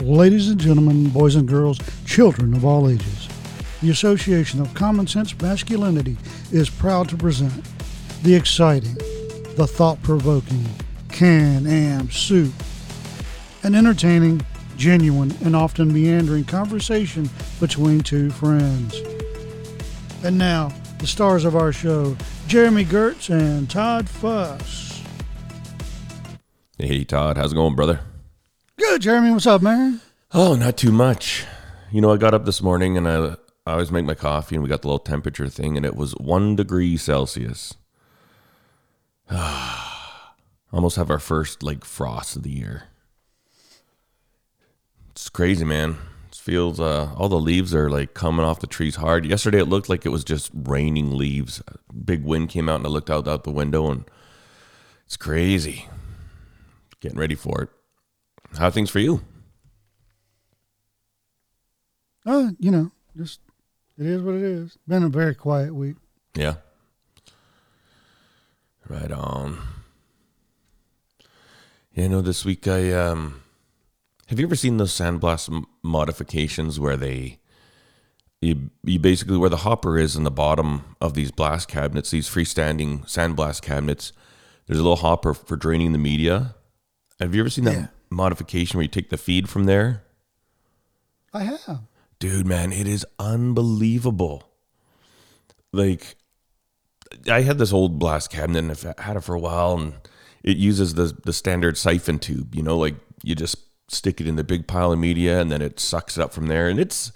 Ladies and gentlemen, boys and girls, children of all ages, the Association of Common Sense Masculinity is proud to present the exciting, the thought provoking Can Am Soup, an entertaining, genuine, and often meandering conversation between two friends. And now, the stars of our show, Jeremy Gertz and Todd Fuss. Hey Todd, how's it going, brother? Good, Jeremy. What's up, man? Oh, not too much. You know, I got up this morning and I, I always make my coffee, and we got the little temperature thing, and it was one degree Celsius. Almost have our first like frost of the year. It's crazy, man. It feels uh, all the leaves are like coming off the trees hard. Yesterday it looked like it was just raining leaves. Big wind came out, and I looked out out the window, and it's crazy. Getting ready for it. How are things for you? Uh, you know, just it is what it is. Been a very quiet week. Yeah. Right on. You know, this week I um have you ever seen those sandblast modifications where they you, you basically where the hopper is in the bottom of these blast cabinets, these freestanding sandblast cabinets, there's a little hopper for draining the media. Have you ever seen that Yeah. Modification where you take the feed from there? I have. Dude, man, it is unbelievable. Like, I had this old blast cabinet and I've had it for a while, and it uses the the standard siphon tube. You know, like you just stick it in the big pile of media, and then it sucks it up from there, and it's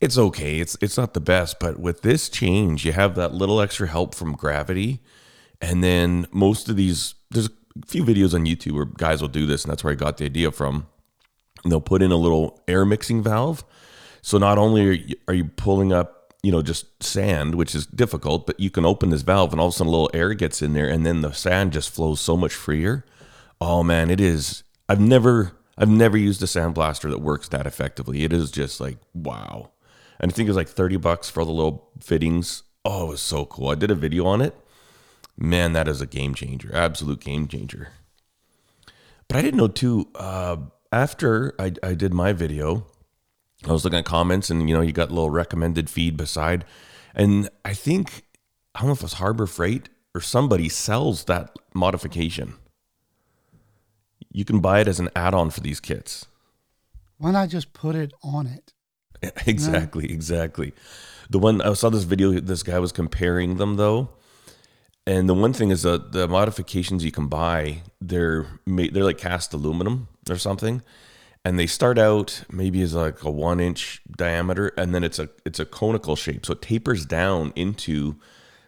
it's okay. It's it's not the best, but with this change, you have that little extra help from gravity, and then most of these there's a few videos on YouTube where guys will do this, and that's where I got the idea from. And they'll put in a little air mixing valve. So not only are you, are you pulling up, you know, just sand, which is difficult, but you can open this valve and all of a sudden a little air gets in there and then the sand just flows so much freer. Oh man, it is. I've never, I've never used a sandblaster that works that effectively. It is just like, wow. And I think it was like 30 bucks for all the little fittings. Oh, it was so cool. I did a video on it. Man, that is a game changer. Absolute game changer. But I didn't know too. Uh, after I, I did my video, I was looking at comments, and you know, you got a little recommended feed beside, and I think I don't know if it was Harbor Freight or somebody sells that modification. You can buy it as an add-on for these kits. Why not just put it on it? exactly, exactly. The one I saw this video, this guy was comparing them though, and the one thing is that the modifications you can buy, they're made, they're like cast aluminum or something, and they start out maybe as like a one inch diameter, and then it's a it's a conical shape, so it tapers down into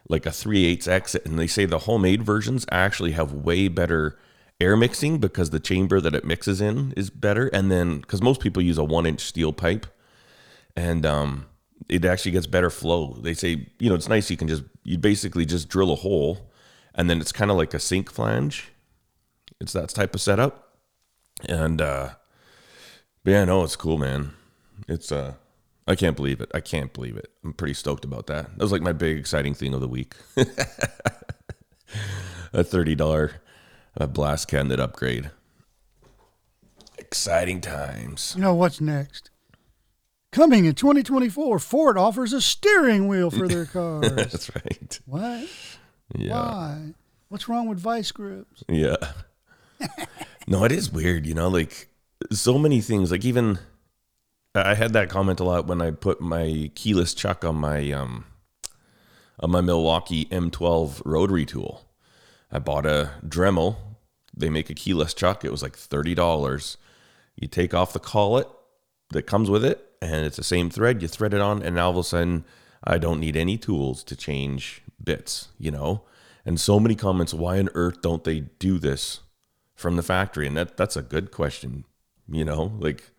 like a 3 8 exit. And they say the homemade versions actually have way better air mixing because the chamber that it mixes in is better. And then because most people use a one inch steel pipe, and um, it actually gets better flow. They say, you know, it's nice. You can just, you basically just drill a hole and then it's kind of like a sink flange. It's that type of setup. And, uh, yeah, no, it's cool, man. It's, uh, I can't believe it. I can't believe it. I'm pretty stoked about that. That was like my big exciting thing of the week. a $30 uh, blast cabinet upgrade. Exciting times. You know what's next? Coming in 2024, Ford offers a steering wheel for their cars. That's right. what? Yeah. Why? What's wrong with vice grips? Yeah. no, it is weird, you know, like so many things. Like even I had that comment a lot when I put my keyless chuck on my um on my Milwaukee M12 rotary tool. I bought a Dremel. They make a keyless chuck. It was like thirty dollars. You take off the collet that comes with it, and it's the same thread. You thread it on, and now all of a sudden, I don't need any tools to change bits. You know, and so many comments. Why on earth don't they do this from the factory? And that that's a good question. You know, like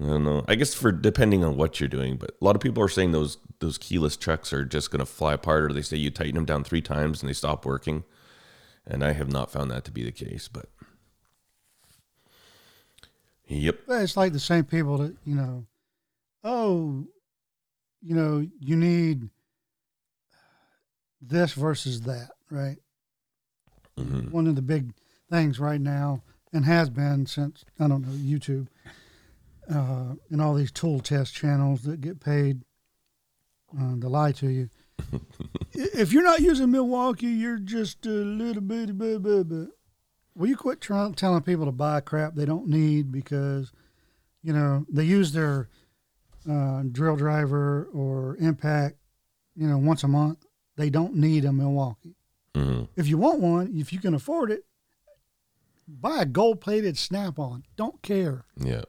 I don't know. I guess for depending on what you're doing, but a lot of people are saying those those keyless chucks are just going to fly apart, or they say you tighten them down three times and they stop working. And I have not found that to be the case, but yep, It's like the same people that, you know, oh, you know, you need this versus that, right? Mm-hmm. One of the big things right now and has been since I don't know YouTube uh, and all these tool test channels that get paid uh, to lie to you. if you're not using Milwaukee, you're just a little bit, bit, bit, bit. Will you quit trying, telling people to buy crap they don't need because, you know, they use their uh, drill driver or impact, you know, once a month. They don't need a Milwaukee. hmm If you want one, if you can afford it, buy a gold plated Snap-on. Don't care. Yeah.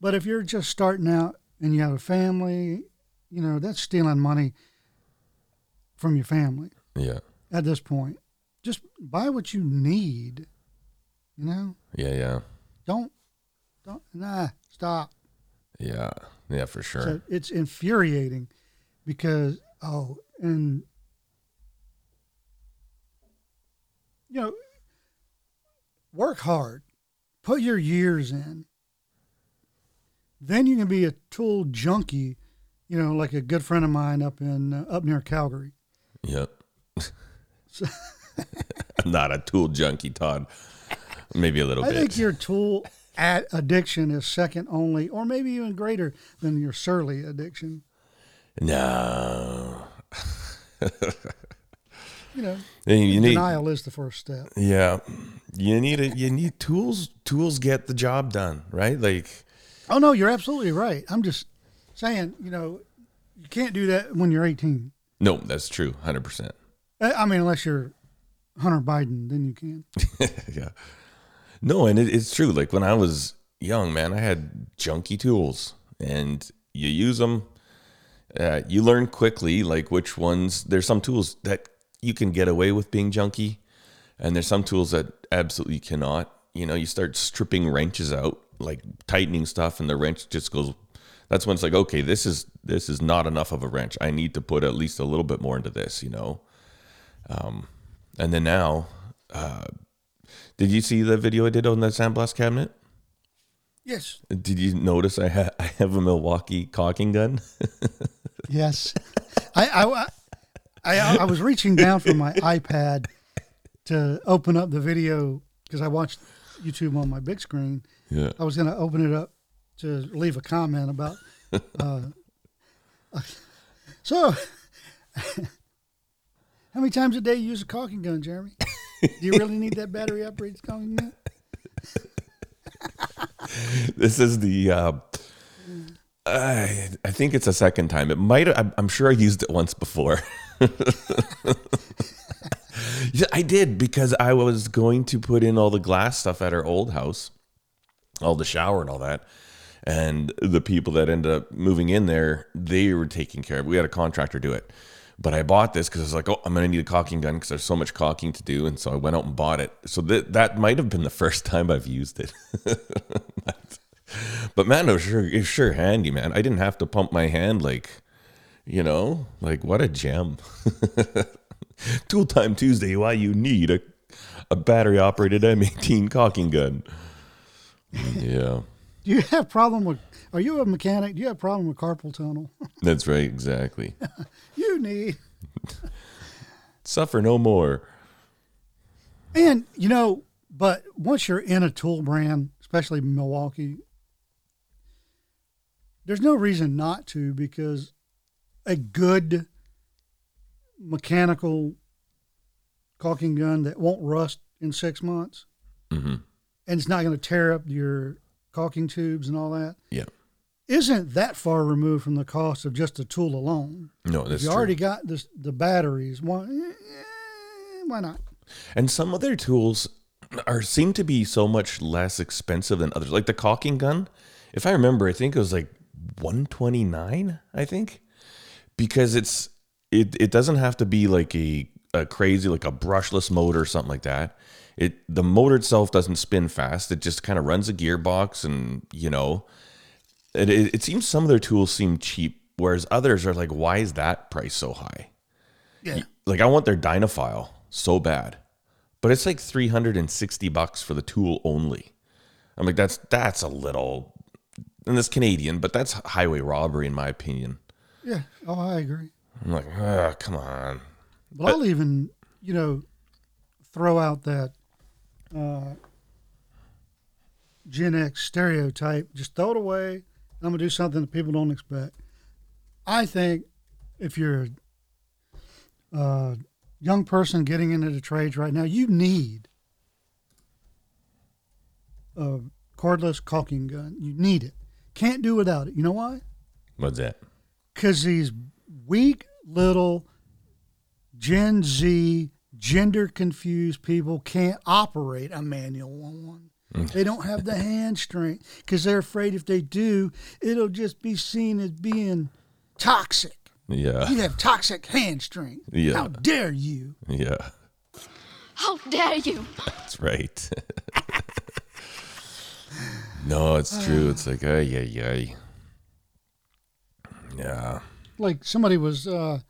But if you're just starting out and you have a family, you know, that's stealing money from your family Yeah. at this point. Just buy what you need. You know? Yeah. Yeah. Don't don't nah, stop. Yeah. Yeah. For sure. So it's infuriating because oh, and you know, work hard, put your years in. Then you can be a tool junkie, you know, like a good friend of mine up in uh, up near Calgary. Yep. I'm not a tool junkie, Todd. Maybe a little I bit. I think your tool ad- addiction is second only, or maybe even greater than your surly addiction. no. You know, You need. denial is the first step. Yeah. You need it. You need tools. Tools get the job done, right? Like. Oh no, you're absolutely right. I'm just saying, you know, you can't do that when you're 18. No, that's true. Hundred percent. I mean, unless you're Hunter Biden, then you can. yeah. No, and it, it's true. Like when I was young, man, I had junky tools, and you use them. Uh, you learn quickly, like which ones. There's some tools that you can get away with being junky, and there's some tools that absolutely cannot. You know, you start stripping wrenches out, like tightening stuff, and the wrench just goes. That's when it's like, okay, this is this is not enough of a wrench. I need to put at least a little bit more into this. You know. Um, and then now, uh, did you see the video I did on the sandblast cabinet? Yes. Did you notice I, ha- I have a Milwaukee caulking gun? Yes. I, I, I, I was reaching down from my iPad to open up the video because I watched YouTube on my big screen. Yeah. I was going to open it up to leave a comment about. Uh, so, how many times a day you use a caulking gun, Jeremy? Do you really need that battery caulking gun? This is the. Uh, I I think it's a second time. It might. I'm, I'm sure I used it once before. yeah, I did because I was going to put in all the glass stuff at our old house, all the shower and all that. And the people that ended up moving in there, they were taking care of. it. We had a contractor do it, but I bought this because I was like, oh, I'm gonna need a caulking gun because there's so much caulking to do, and so I went out and bought it. So that that might have been the first time I've used it. But man, it was sure it's sure handy, man. I didn't have to pump my hand like, you know, like what a gem. Tool time Tuesday. Why you need a a battery operated M18 caulking gun? Yeah, Do you have problem with? Are you a mechanic? Do you have a problem with carpal tunnel? that's right. Exactly. you need. Suffer no more. And you know, but once you're in a tool brand, especially Milwaukee, there's no reason not to because a good mechanical caulking gun that won't rust in six months hmm and it's not going to tear up your caulking tubes and all that Yeah. Isn't that far removed from the cost of just a tool alone. No, If that's you true. already got this, the batteries, why, eh, why not? And some other tools are seem to be so much less expensive than others. Like the caulking gun, if I remember, I think it was like 129, I think. Because it's it it doesn't have to be like a, a crazy like a brushless motor or something like that. It the motor itself doesn't spin fast. It just kind of runs a gearbox and you know it, it, it seems some of their tools seem cheap, whereas others are like, why is that price so high? Yeah. like I want their Dynafile so bad, but it's like three hundred and sixty bucks for the tool only. I'm like, that's that's a little, and it's Canadian, but that's highway robbery in my opinion. Yeah. Oh, I agree. I'm like, ah, come on. But I'll even, you know, throw out that uh, Gen X stereotype. Just throw it away. I'm gonna do something that people don't expect. I think if you're a young person getting into the trades right now, you need a cordless caulking gun. You need it. Can't do without it. You know why? What's that? Because these weak little Gen Z, gender confused people can't operate a manual one. They don't have the hand strength because they're afraid if they do, it'll just be seen as being toxic. Yeah. You have toxic hand strength. Yeah. How dare you? Yeah. How dare you? That's right. no, it's true. It's like, ay, ay, ay. Yeah. Like somebody was, uh,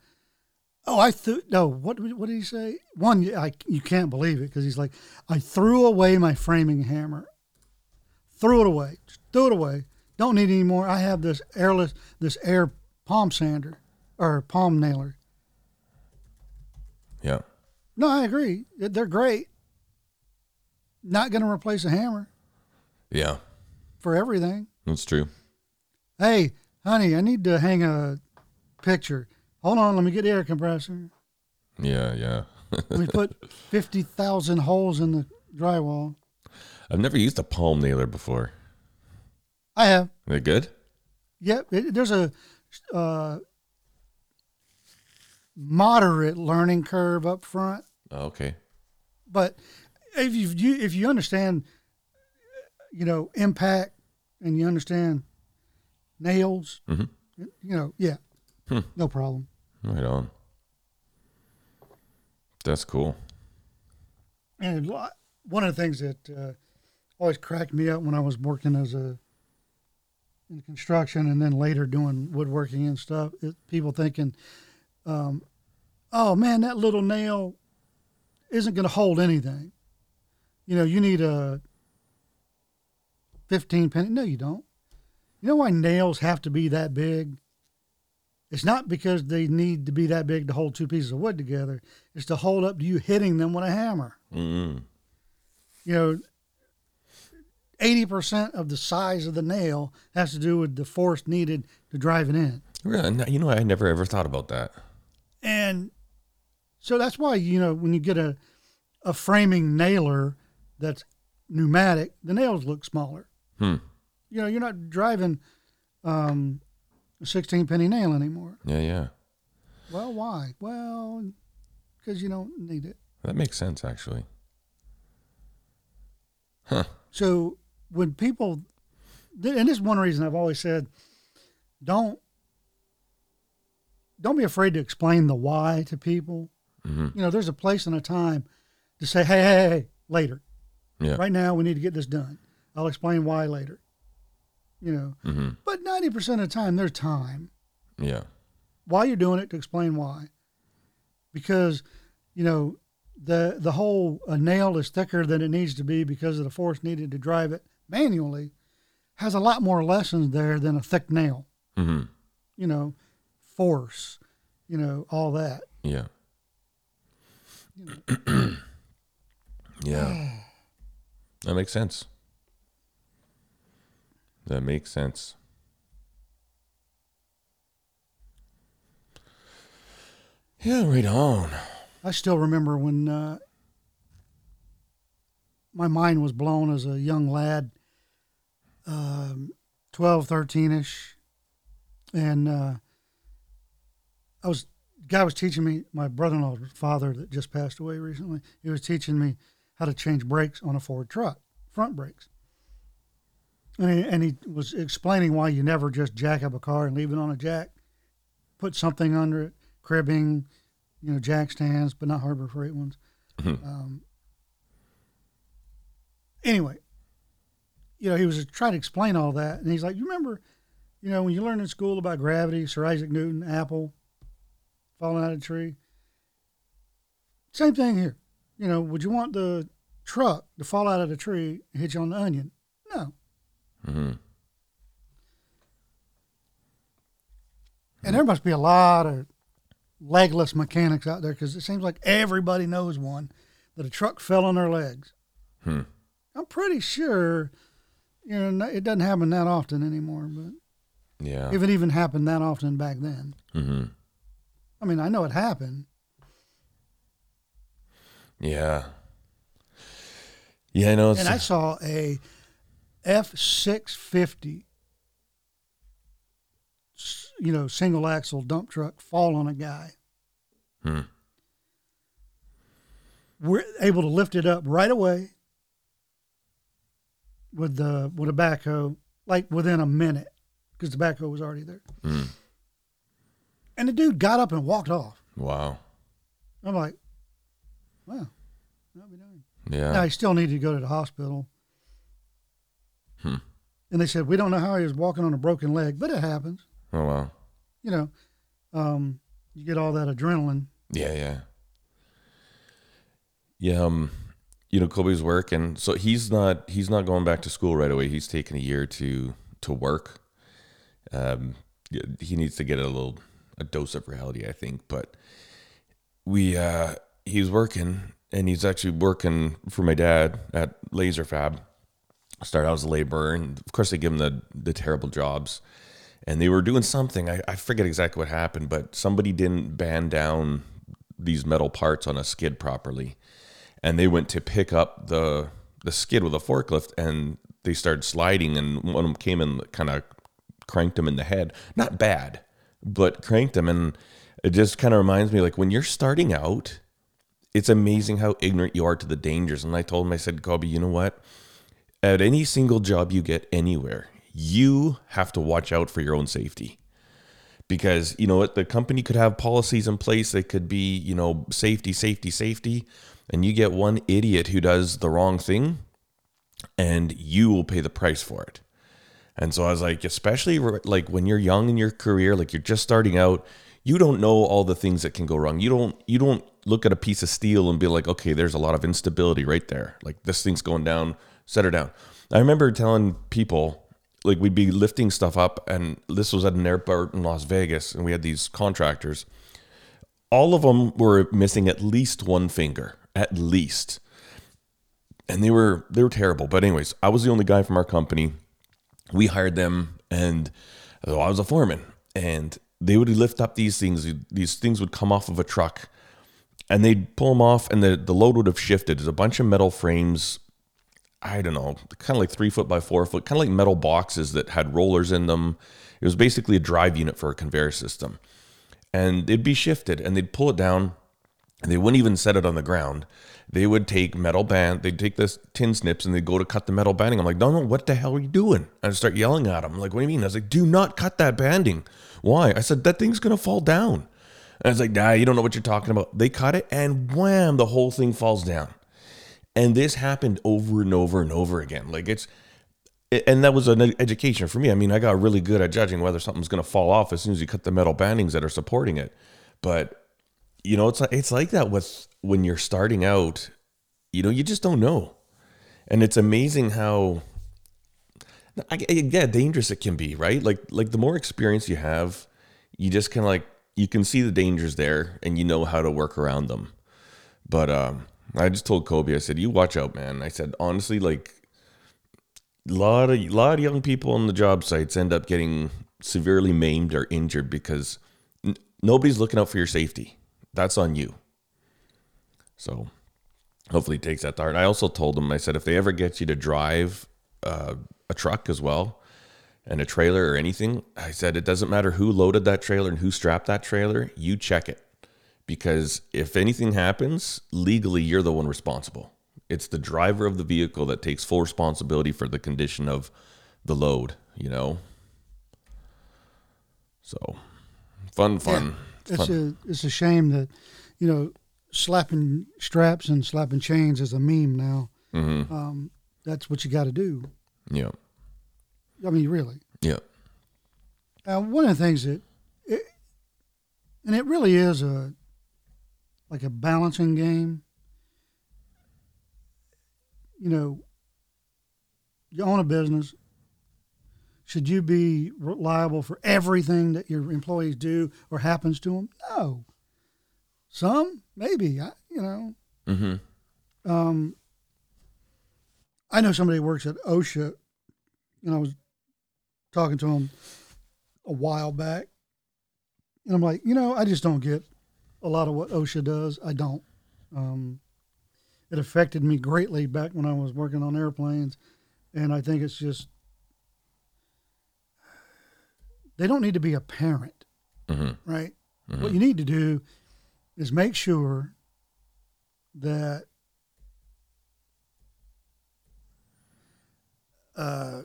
oh, I threw, no, what, what did he say? One, I, you can't believe it because he's like, I threw away my framing hammer. Threw it away. Just threw it away. Don't need it anymore. I have this airless, this air palm sander or palm nailer. Yeah. No, I agree. They're great. Not going to replace a hammer Yeah. for everything. That's true. Hey, honey, I need to hang a picture. Hold on, let me get the air compressor. Yeah, yeah. Let me put 50,000 holes in the drywall. I've never used a palm nailer before. I have. Are they good? Yep. It, there's a uh, moderate learning curve up front, Oh, okay. but if you, you if you understand, you know, impact and you understand nails, Mhm. you know, yeah, Hmm. no problem. Right on. That's cool. And one of the things that uh, always cracked me up when I was working as a in construction and then later doing woodworking and stuff, is people thinking, um, "Oh man, that little nail isn't going to hold anything." You know, you need a fifteen penny. No, you don't. You know why nails have to be that big? It's not because they need to be that big to hold two pieces of wood together. It's to hold up to you hitting them with a hammer mm you know, eighty percent of the size of the nail has to do with the force needed to drive it in, Really? You know, I never ever thought about that. and so that's why you know when you get a a framing nailer that's pneumatic, the nails look smaller. Hmm. You know, you're not driving um, a sixteen penny nail anymore. Yeah, yeah. Well, why? Well, because you don't need it. That makes sense, actually. Huh. So when people, and this is one reason I've always said, don't don't be afraid to explain the why to people. hmm You know, there's a place and a time to say, hey, hey, hey, later. Yeah. Right now, we need to get this done. I'll explain why later. You know, hmm but 90% of the time, there's time Yeah. while you're doing it to explain why. Because, you know, the the whole a nail is thicker than it needs to be because of the force needed to drive it manually has a lot more lessons there than a thick nail. hmm You know, force, you know, all that. Yeah. yeah. That makes sense. That makes sense. Yeah, right on. I still remember when uh, my mind was blown as a young lad, um, 12, 13 ish. And uh, I was, guy was teaching me, my brother in law's father that just passed away recently, he was teaching me how to change brakes on a Ford truck, front brakes. And he, and he was explaining why you never just jack up a car and leave it on a jack. Put something under it, cribbing, you know, jack stands, but not Harbor Freight ones. Um, anyway, you know, he was trying to explain all that, and he's like, "You remember, you know, when you learned in school about gravity, Sir Isaac Newton, apple falling out of a tree. Same thing here. You know, would you want the truck to fall out of the tree and hit you on the onion? No. hmm And there must be a lot of legless mechanics out there because it seems like everybody knows one that a truck fell on their legs. Hmm. I'm pretty sure you know, it doesn't happen that often anymore. But Yeah. if it even happened that often back then, hmm I mean, I know it happened. Yeah. Yeah, I know. And I saw a F six fifty, you know, single axle dump truck fall on a guy. Hmm. We're able to lift it up right away with the with a backhoe, like within a minute, because the backhoe was already there. Hmm. And the dude got up and walked off. wow. I'm like, wow, that'll be done. Yeah. Now he still needed to go to the hospital. Hmm. And they said we don't know how he was walking on a broken leg, but it happens. Oh wow. You know, um, you get all that adrenaline. Yeah, yeah. Yeah, um, you know, Kobe's work and so he's not he's not going back to school right away. He's taking a year to to work. Um he needs to get a little a dose of reality, I think. But we uh he's working and he's actually working for my dad at Laser Fab. Started out as a laborer and of course they give them the the terrible jobs and they were doing something. I, I forget exactly what happened, but somebody didn't band down these metal parts on a skid properly, and they went to pick up the the skid with a forklift, and they started sliding, and one of them came and kind of cranked him in the head. Not bad, but cranked him, and it just kind of reminds me like when you're starting out, it's amazing how ignorant you are to the dangers. And I told him, I said, Kobe, you know what? At any single job you get anywhere, you have to watch out for your own safety. Because you know what the company could have policies in place that could be you know safety safety safety and you get one idiot who does the wrong thing and you will pay the price for it. And so i was like especially like when you're young in your career like you're just starting out you don't know all the things that can go wrong. You don't you don't look at a piece of steel and be like okay there's a lot of instability right there. Like this thing's going down set her down. I remember telling people like we'd be lifting stuff up and this was at an airport in las vegas and we had these contractors. All of them were missing at least one finger at least. And they were they were terrible. But anyways i was the only guy from our company. We hired them and so i was a foreman. And they would lift up these things these things would come off of a truck and they'd pull them off and the, the load would have shifted. There's a bunch of metal frames I don't know, kind of like three foot by four foot, kind of like metal boxes that had rollers in them. It was basically a drive unit for a conveyor system. And they'd be shifted and they'd pull it down and they wouldn't even set it on the ground. They would take metal band, they'd take this tin snips and they'd go to cut the metal banding. I'm like, no, no, what the hell are you doing? I'd start yelling at them. I'm like, what do you mean? I was like, do not cut that banding. Why? I said, that thing's going to fall down. And I was like, nah, you don't know what you're talking about. They cut it and wham, the whole thing falls down and this happened over and over and over again. Like it's and that was an education for me. I mean i got really good at judging whether something's going to fall off as soon as you cut the metal bandings that are supporting it. But you know it's like it's like that with when you're starting out you know you just don't know. And it's amazing how yeah dangerous it can be right? Like like the more experience you have you just kind of like you can see the dangers there and you know how to work around them. But um I just told Kobe, I said, "You watch out, man." I said, honestly, like a lot of lot of young people on the job sites end up getting severely maimed or injured because n- nobody's looking out for your safety. That's on you. So, hopefully, he takes that to heart. I also told him, I said, if they ever get you to drive uh, a truck as well and a trailer or anything, I said it doesn't matter who loaded that trailer and who strapped that trailer. You check it because if anything happens, legally you're the one responsible. It's the driver of the vehicle that takes full responsibility for the condition of the load, you know? So, fun, fun. It's fun. a it's a shame that you know slapping straps and slapping chains is a meme now. Mm-hmm. Um, that's what you got to do. Yeah. I mean, really. Yeah. Uh, one of the things that, it, and it really is a like a balancing game. You know, you own a business. Should you be liable for everything that your employees do or happens to them? No. Some, maybe. I, you know, Mm-hmm. um, I know somebody who works at OSHA and I was talking to him a while back, and I'm like, you know, I just don't get a lot of what OSHA does. I don't. Um, it affected me greatly back when I was working on airplanes, and I think it's just they don't need to be a parent, Mhm. right? What you need to do is make sure that uh,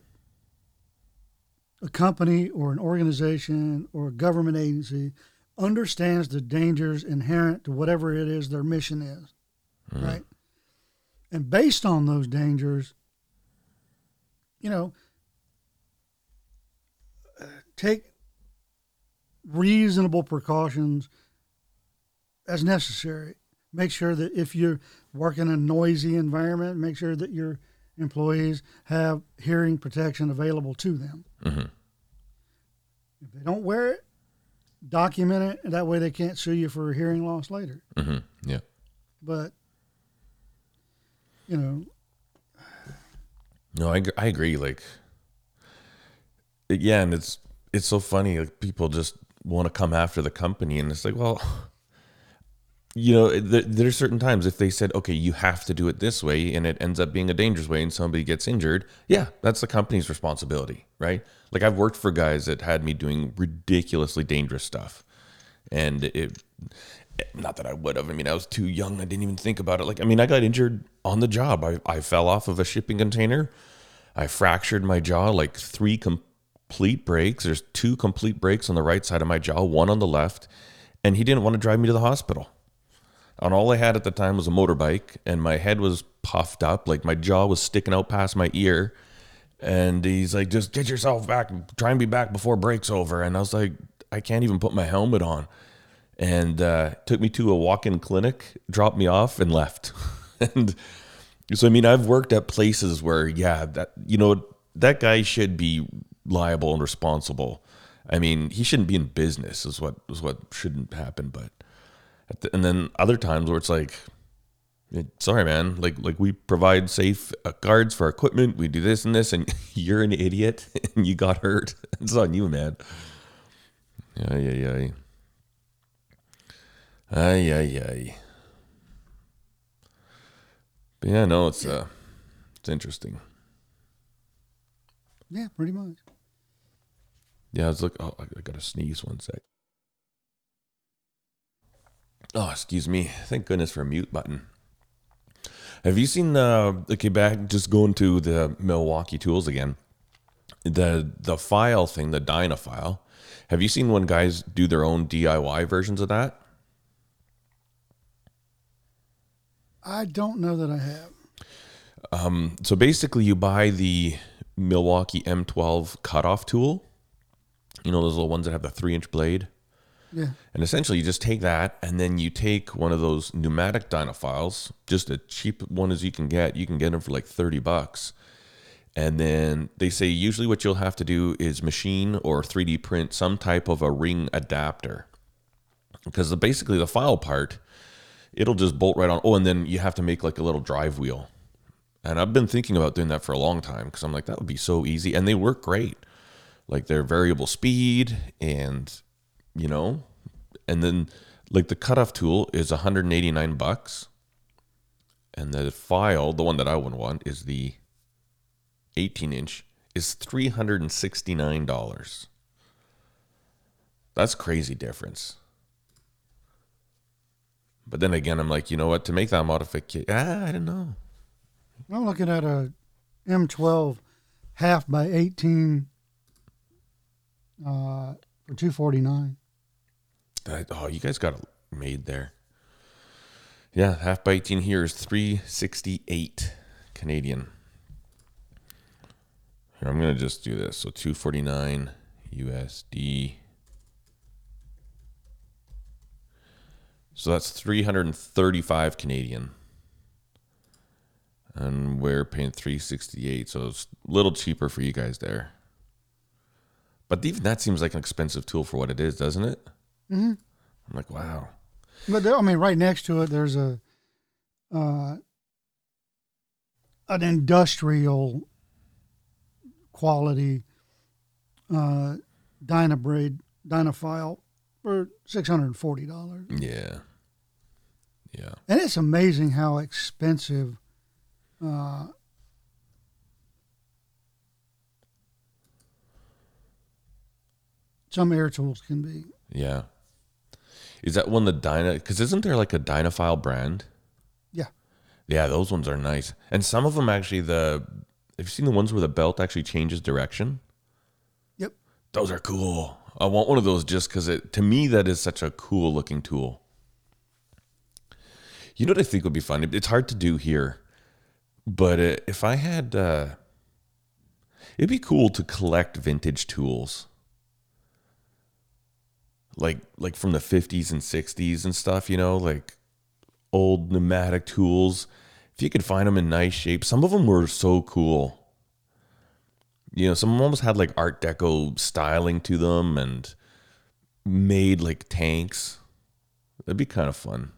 a company or an organization or a government agency understands the dangers inherent to whatever it is their mission is, right? And based on those dangers, you know, take reasonable precautions as necessary. Make sure that if you're working in a noisy environment, make sure that your employees have hearing protection available to them. Mhm. If they don't wear it, document it, and that way they can't sue you for hearing loss later. Mhm. Yeah. But you know, No, I, I agree. Like, yeah, and it's it's so funny. Like people just want to come after the company, and it's like, well, you know, there, there's certain times if they said, okay, you have to do it this way, and it ends up being a dangerous way, and somebody gets injured, yeah, that's the company's responsibility, right? Like I've worked for guys that had me doing ridiculously dangerous stuff, and it. Not that I would have. I mean, I was too young. I didn't even think about it. Like, I mean, I got injured on the job. I, I fell off of a shipping container. I fractured my jaw like three complete breaks. There's two complete breaks on the right side of my jaw, one on the left. And he didn't want to drive me to the hospital. And all I had at the time was a motorbike, and my head was puffed up. Like my jaw was sticking out past my ear. And he's like, just get yourself back. Try and be back before break's over. And I was like, I can't even put my helmet on. And uh, took me to a walk in clinic, dropped me off, and left. and so, I mean, I've worked at places where, yeah, that, you know, that guy should be liable and responsible. I mean, he shouldn't be in business, is what, is what shouldn't happen. But, the, and then other times where it's like, sorry, man, like, like we provide safe uh, guards for our equipment, we do this and this, and you're an idiot and you got hurt. It's on you, man. Yeah, yeah, yeah. Ay, ay, ay. But yeah, no, it's uh, it's interesting. yeah, pretty much. Yeah, I was like, oh, I I gotta sneeze one sec. Oh, excuse me. Thank goodness for a mute button. Have you seen the okay back just going to the Milwaukee tools again? The the file thing, the Dynafile. Have you seen when guys do their own DIY versions of that? I don't know that I have. Um, So basically, you buy the Milwaukee M12 cutoff tool. You know those little ones that have the three inch blade. Yeah. And essentially, you just take that and then you take one of those pneumatic Dynafiles, just a cheap one as you can get. You can get them for like 30 bucks. And then they say usually what you'll have to do is machine or 3D print some type of a ring adapter. Because the, basically, the file part, it'll just bolt right on. Oh, and then you have to make like a little drive wheel. And I've been thinking about doing that for a long time because I'm like, that would be so easy. And they work great. Like they're variable speed and, you know, and then like the cutoff tool is 189 bucks. And the file, the one that I would want, is the 18 inch, is $369. That's crazy difference. But then again, I'm like, you know what? To make that modification, ah, I don't know. I'm looking at a M12 half by 18 uh, for 249. Oh, you guys got it made there. Yeah, half by 18 here is 368 Canadian. Here, I'm going to just do this. So 249 USD. So that's 335 Canadian. And we're paying 368, so it's a little cheaper for you guys there. But even that seems like an expensive tool for what it is, doesn't it? Mm-hmm. I'm like, wow. But there, I mean, right next to it, there's a uh, an industrial quality uh, Dynabrade Dynafile for six hundred and forty dollars. Yeah. Yeah. And it's amazing how expensive uh, some air tools can be. Yeah. Is that one the Dyna? Because isn't there like a Dynafile brand? Yeah. Yeah, those ones are nice. And some of them actually, the have you seen the ones where the belt actually changes direction? Yep. Those are cool. I want one of those just because it to me that is such a cool looking tool. You know what I think would be fun? It's hard to do here, but uh, if I had, uh, it'd be cool to collect vintage tools, like like from the fifties and sixties and stuff. You know, like old pneumatic tools. If you could find them in nice shape, some of them were so cool. You know, some of them almost had like Art Deco styling to them and made like tanks. That'd be kind of fun.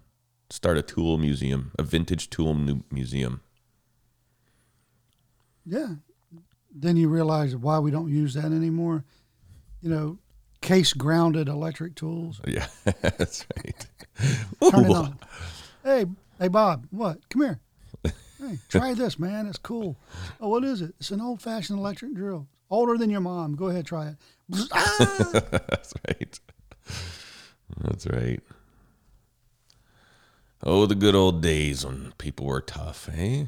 Start a tool museum, a vintage tool museum. Yeah. Then you realize why we don't use that anymore. You know, case grounded electric tools. Yeah, that's right. Turn it Ooh. on. Hey, hey, Bob, what? Come here. Hey, try this, man. It's cool. Oh, what is it? It's an old fashioned electric drill. Older than your mom. Go ahead, try it. Ah! That's right. That's right. Oh, the good old days when people were tough, eh?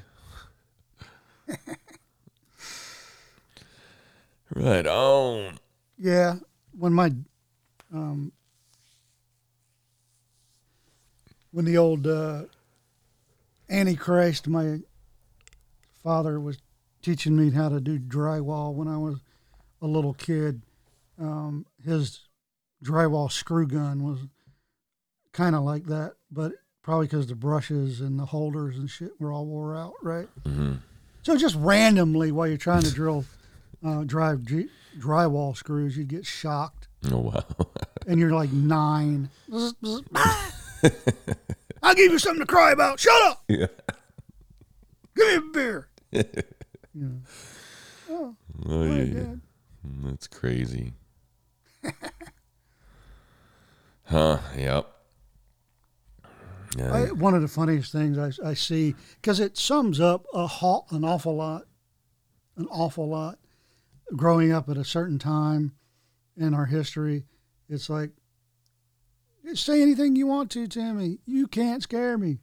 right on. Yeah, when my um, when the old uh, Antichrist, my father was teaching me how to do drywall when I was a little kid. Um, his drywall screw gun was kind of like that, but probably because the brushes and the holders and shit were all wore out, right? hmm So just randomly, while you're trying to drill, uh, drive G- drywall screws, you'd get shocked, Oh wow. and you're like nine. I'll give you something to cry about. Shut up. yeah. Give me a beer. know. Oh, Oh yeah, yeah. Dad. Hmm, that's crazy. huh? Yep. Yeah. I, one of the funniest things I, I see because it sums up a ho- an awful lot, an awful lot. Growing up at a certain time in our history, it's like say anything you want to, Timmy. You can't scare me.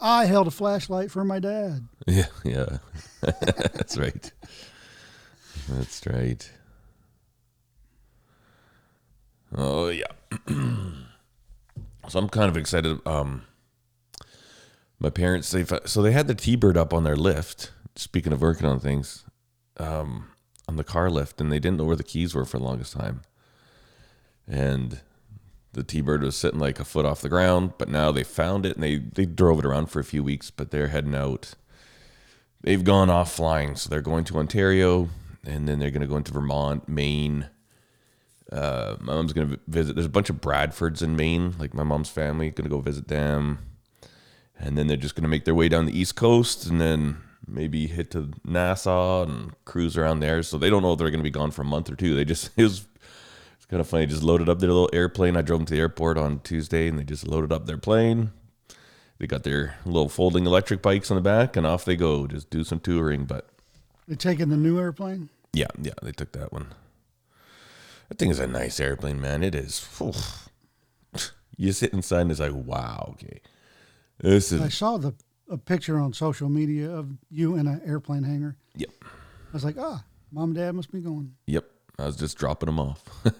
I held a flashlight for my dad. Yeah, yeah. That's right. That's right. Oh yeah. so I'm kind of excited. Um, my parents they so they had the T-bird up on their lift. Speaking of working on things, um, on the car lift, and they didn't know where the keys were for the longest time. And the T-bird was sitting like a foot off the ground, but now they found it and they they drove it around for a few weeks, but they're heading out. They've gone off flying, so they're going to Ontario, and then they're going to go into Vermont, Maine. Uh, my mom's going to visit. There's a bunch of Bradfords in Maine, like my mom's family, going to go visit them, and then they're just going to make their way down the East Coast, and then maybe hit to Nassau and cruise around there. So they don't know if they're going to be gone for a month or two. They just it was it's kind of funny. Just loaded up their little airplane. I drove them to the airport on Tuesday, and they just loaded up their plane. They got their little folding electric bikes on the back, and off they go. Just do some touring. But They taking the new airplane. yeah, yeah, they took that one. That thing is a nice airplane, man. It is. Whew. You sit inside and it's like, wow, okay. This is. I saw the a picture on social media of you in an airplane hangar. Yep. I was like, ah, mom and dad must be going. Yep. I was just dropping them off.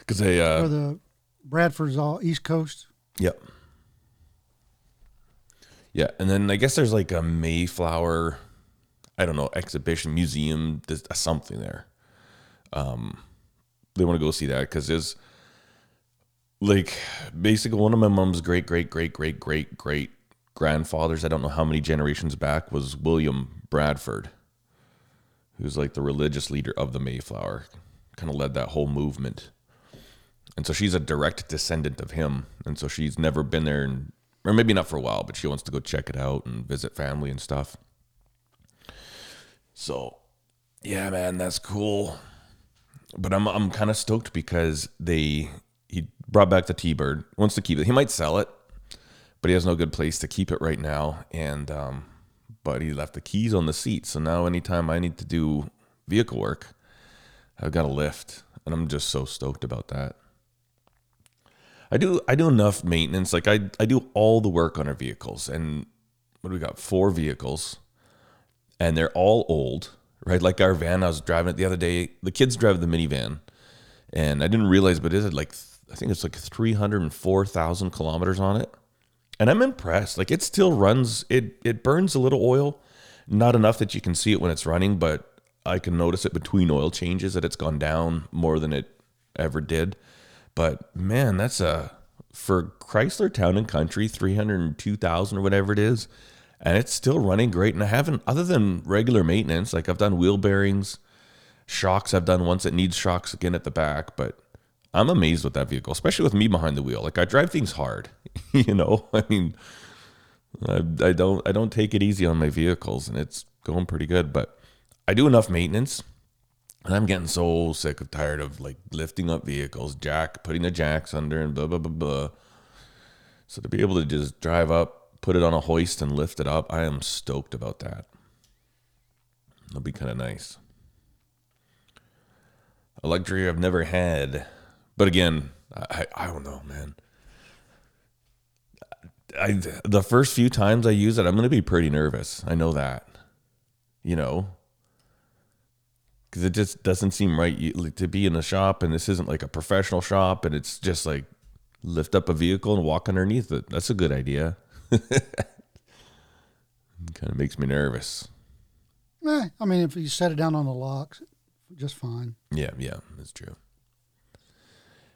Because they. Or Uh, the Bradford's all East Coast. Yep. Yeah, and then I guess there's like a Mayflower, I don't know, exhibition museum, something there. Um, they want to go see that because there's like basically one of my mom's great great great great great great grandfathers. I don't know how many generations back was William Bradford, who's like the religious leader of the Mayflower, kind of led that whole movement. And so she's a direct descendant of him. And so she's never been there, and, or maybe not for a while, but she wants to go check it out and visit family and stuff. So Yeah, man, that's cool. But I'm I'm kind of stoked because they he brought back the T-Bird. Wants to keep it. He might sell it, but he has no good place to keep it right now. And um, but he left the keys on the seat. So now anytime I need to do vehicle work, I've got a lift, and I'm just so stoked about that. I do I do enough maintenance. Like I I do all the work on our vehicles, and what do we got? Four vehicles, and they're all old, right? Like our van, I was driving it the other day. The kids drive the minivan, and I didn't realize, but it had like I think it's like three hundred and four thousand kilometers on it, and I'm impressed. Like it still runs. It it burns a little oil, not enough that you can see it when it's running, but I can notice it between oil changes that it's gone down more than it ever did. But man, that's a for Chrysler Town and Country, three hundred two thousand or whatever it is, and it's still running great. And I haven't, other than regular maintenance, like I've done wheel bearings, shocks. I've done once it needs shocks again at the back, but I'm amazed with that vehicle, especially with me behind the wheel. Like I drive things hard, you know. I mean, I, I don't I don't take it easy on my vehicles, and it's going pretty good. But I do enough maintenance and I'm getting so sick of tired of like lifting up vehicles, jack, putting the jacks under and blah, blah, blah, blah. So to be able to just drive up, put it on a hoist and lift it up, I am stoked about that. It'll be kind of nice. A luxury I've never had. But again, I, I don't know, man. I the first few times I use it, I'm going to be pretty nervous. I know that. You know, because it just doesn't seem right you, like, to be in a shop and this isn't like a professional shop and it's just like lift up a vehicle and walk underneath it. That's a good idea. kind of makes me nervous. Eh, I mean, if you set it down on the locks, just fine. Yeah, yeah, that's true.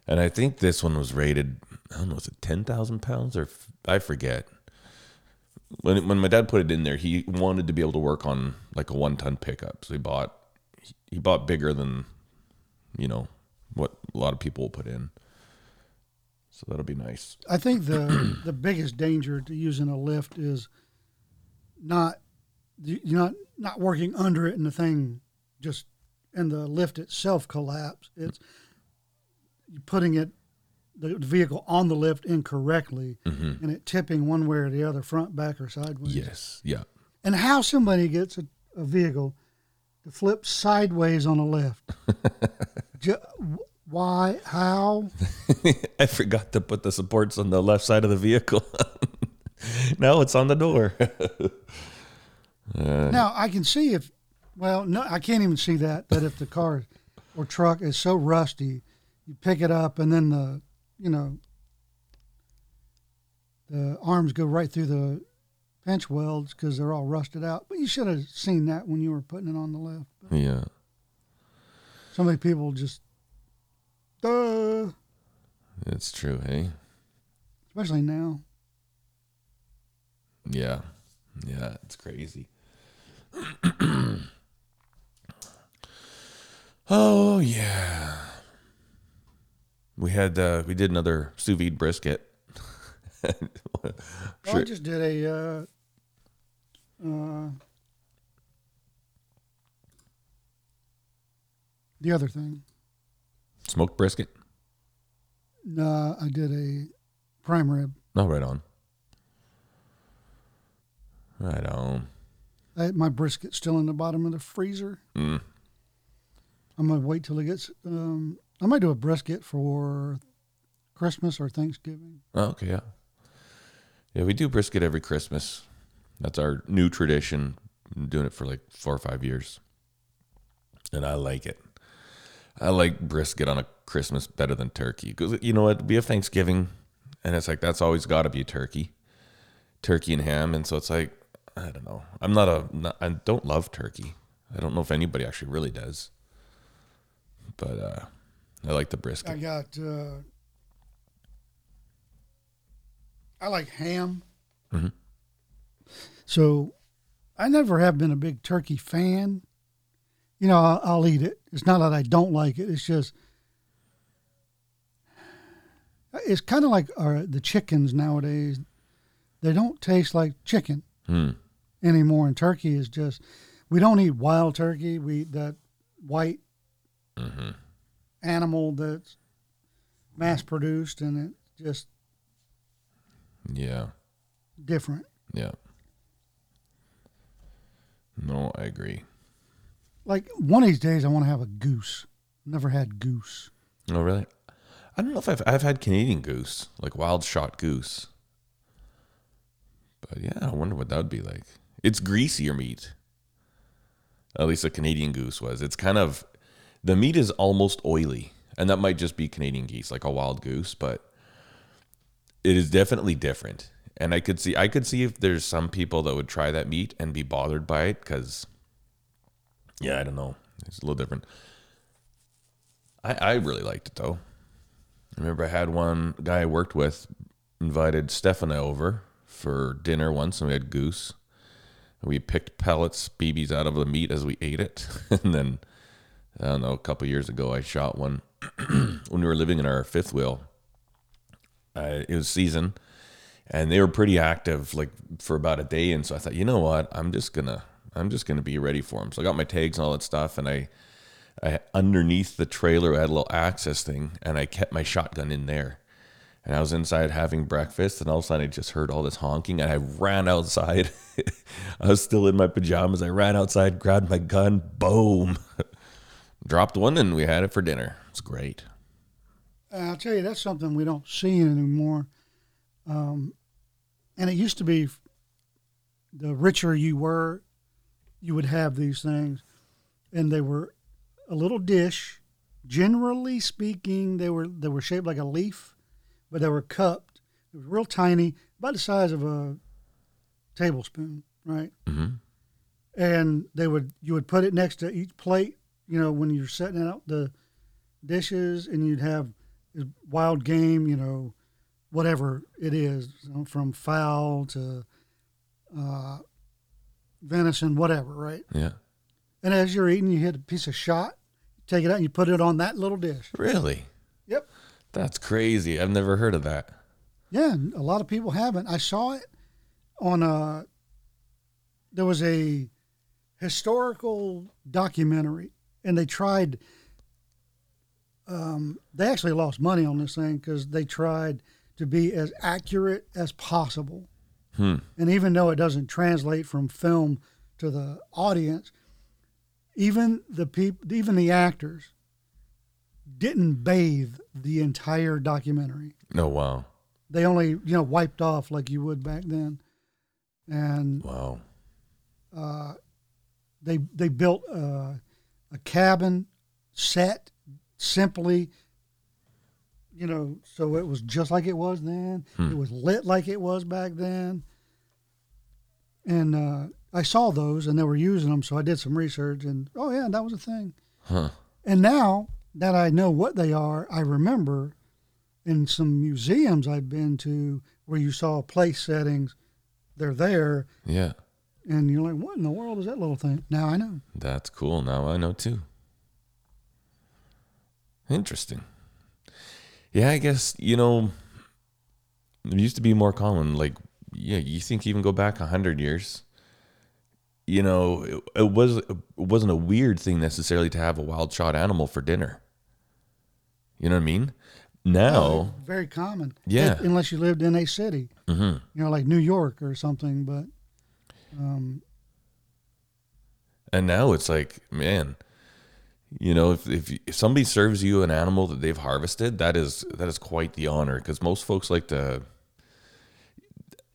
And I think this one was rated, I don't know, was it 10,000 pounds or I forget. When, when my dad put it in there, he wanted to be able to work on like a one ton pickup. So he bought he bought bigger than you know what a lot of people will put in. So that'll be nice. I think the the biggest danger to using a lift is not you're not not working under it and the thing just and the lift itself collapse. It's putting it the vehicle on the lift incorrectly mm-hmm. and it tipping one way or the other, front, back, or sideways. Yes. Yeah. And how somebody gets a, a vehicle to flip sideways on a lift. Ju- why? How? I forgot to put the supports on the left side of the vehicle. now it's on the door. Uh, now I can see if, well, no, I can't even see that. That if the car or truck is so rusty, you pick it up and then the, you know, the arms go right through the pinch welds because they're all rusted out. But you should have seen that when you were putting it on the lift. But yeah. so many people just, duh, It's true, hey? especially now. Yeah. Yeah, it's crazy. oh yeah. We had uh we did another sous vide brisket. Well, I just did a uh, uh, the other thing. Smoked brisket? No, I did a prime rib. No, right on. Right on. I, had my brisket still in the bottom of the freezer. Mm. I'm gonna wait till it gets. Um, I might do a brisket for Christmas or Thanksgiving. Oh, okay, yeah. Yeah, we do brisket every Christmas. That's our new tradition. Been doing it for like four or five years. And I like it. I like brisket on a Christmas better than turkey. Because you know what? We have Thanksgiving and it's like that's always gotta be turkey. Turkey and ham. And so it's like, I don't know. I'm not a not, I don't love turkey. I don't know if anybody actually really does. But uh I like the brisket. I got. Uh, I like ham. Mhm. So, I never have been a big turkey fan. You know, I'll, I'll eat it. It's not that I don't like it. It's just. It's kind of like uh, the chickens nowadays. They don't taste like chicken Hmm. anymore, and turkey is just. we don't eat wild turkey. We eat that white Mm-hmm. Animal that's mass produced and it's just Yeah. different. Yeah. No, I agree. Like one of these days, I want to have a goose. Never had goose. Oh, really? I don't know if I've I've had Canadian goose, like wild shot goose. But yeah, I wonder what that would be like. It's greasier meat. At least a Canadian goose was. It's kind of the meat is almost oily, and that might just be Canadian geese, like a wild goose, but it is definitely different. And I could see I could see if there's some people that would try that meat and be bothered by it because yeah, I don't know. It's a little different. I, I really liked it though. I remember I had one guy I worked with invited Stefana over for dinner once, and we had goose. We picked pellets, BBs out of the meat as we ate it. and then, I don't know, a couple years ago, I shot one when we were living in our fifth wheel. Uh, it was season, and they were pretty active, like for about a day. And so I thought, you know what, I'm just gonna, I'm just gonna be ready for them. So I got my tags and all that stuff, and I I, underneath the trailer, I had a little access thing, and I kept my shotgun in there. And I was inside having breakfast, and all of a sudden I just heard all this honking, and I ran outside. I was still in my pajamas. I ran outside, grabbed my gun, boom, dropped one, and we had it for dinner. It's great. Uh, I'll tell you, that's something we don't see anymore. Um, and it used to be the richer you were, you would have these things. And they were a little dish. Generally speaking, they were they were shaped like a leaf, but they were cupped. It was real tiny, about the size of a tablespoon, right? Mhm. And they would you would put it next to each plate, you know, when you're setting out the dishes, and you'd have wild game, you know, whatever it is, you know, from fowl to uh, venison, whatever, right? Yeah. And as you're eating, you hit a piece of shot, take it out, and you put it on that little dish. Really? Yep. That's crazy. I've never heard of that. Yeah, a lot of people haven't. I saw it on a. There was a historical documentary, and they tried. Um, they actually lost money on this thing because they tried to be as accurate as possible. Hmm. And even though it doesn't translate from film to the audience, even the people, even the actors, didn't bathe the entire documentary Oh, wow. they only you know wiped off like you would back then and Wow. uh, they they built uh, a cabin set simply you know so it was just like it was then. It was lit like it was back then. And uh, i saw those and they were using them so i did some research and oh yeah that was a thing. Huh. and now that I know what they are, I remember in some museums I've been to where you saw place settings, they're there, Yeah. And you're like, what in the world is that little thing? Now I know. That's cool. Now I know too. Interesting. Yeah, I guess, you know, it used to be more common. Like, yeah, you think even go back a hundred years, you know, it, it was it wasn't a weird thing necessarily to have a wild shot animal for dinner. You know what I mean? Now, Very common. Yeah. Unless you lived in a city, mhm. you know, like New York or something. But um, And now it's like, man, you know, if, if if somebody serves you an animal that they've harvested, that is that is quite the honor because most folks like to.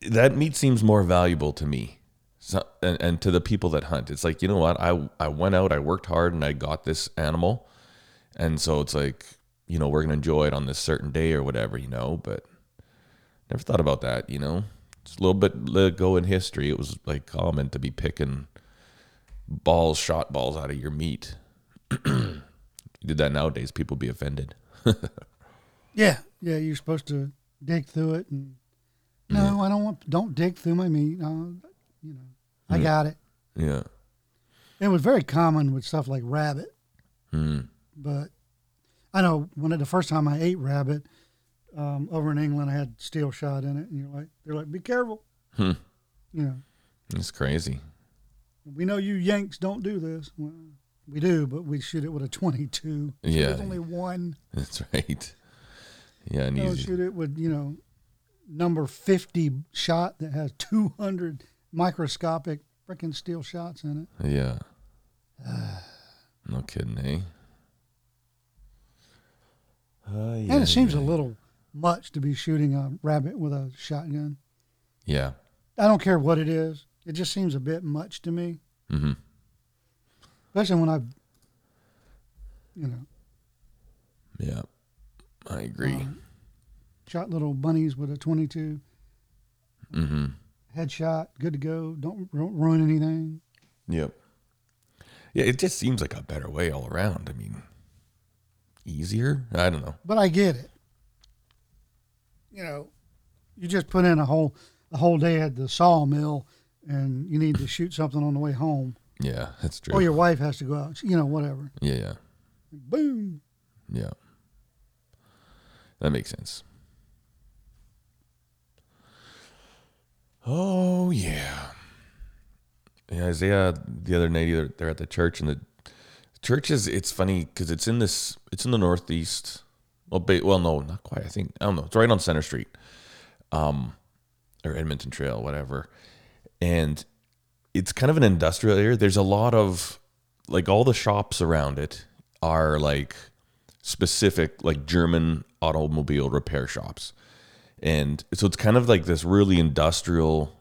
That meat seems more valuable to me, so, and, and to the people that hunt. It's like you know what, I I went out, I worked hard, and I got this animal, and so it's like you know we're gonna enjoy it on this certain day or whatever, you know. But never thought about that, you know. Just a little bit go in history. It was like common to be picking balls, shot balls out of your meat. you did that nowadays, people be offended. yeah, yeah, you're supposed to dig through it, and no, mm-hmm. I don't want. Don't dig through my meat. No, you know, I Yeah. got it. Yeah. It was very common with stuff like rabbit. Mm. but I know when the first time I ate rabbit um, over in England, I had steel shot in it, and you're like, they're like, be careful, Hmm. you know. It's crazy. We know you Yanks don't do this. Well, we do, but we shoot it with a 22. Yeah. There's only one. That's right. Yeah, and Don't shoot it with, you know, number 50 shot that has 200 microscopic freaking steel shots in it. Yeah. no kidding, eh? Uh, yeah, and it seems yeah. a little much to be shooting a rabbit with a shotgun. Yeah. I don't care what it is. It just seems a bit much to me, Mm-hmm. especially when I, you know, Yeah. I agree. um, shot little bunnies with a 22 mm-hmm. headshot, good to go. Don't ru- ruin anything. Yep. Yeah, it just seems like a better way all around. I mean, easier? I don't know. But I get it. You know, you just put in a whole a whole day at the sawmill, and you need to shoot something on the way home, Yeah, that's true. or your wife has to go out. You know, whatever. yeah, yeah. Boom. Yeah. That makes sense. Oh yeah. Yeah, Isaiah the other night they're, they're at the church and the church is it's funny because it's in this it's in the northeast. Well, ba- well, no, not quite. I think I don't know. It's right on Center Street, um, or Edmonton Trail, whatever. And it's kind of an industrial area. There's a lot of like all the shops around it are like specific like German automobile repair shops. And so it's kind of like this really industrial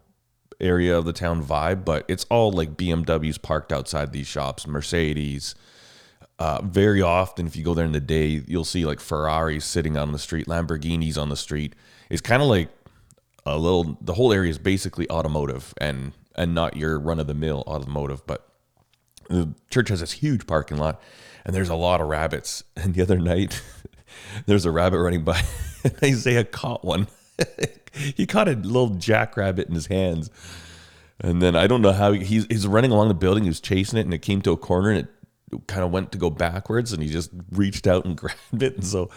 area of the town vibe, but it's all like BMWs parked outside these shops, Mercedes. Uh, very often, if you go there in the day, you'll see like Ferraris sitting on the street, Lamborghinis on the street. It's kind of like a little. The whole area is basically automotive and and not your run of the mill automotive, but the church has this huge parking lot and there's a lot of rabbits and the other night there's a rabbit running by and isaiah caught one he caught a little jackrabbit in his hands and then i don't know how he, he's, he's running along the building he was chasing it and it came to a corner and it kind of went to go backwards and he just reached out and grabbed it and so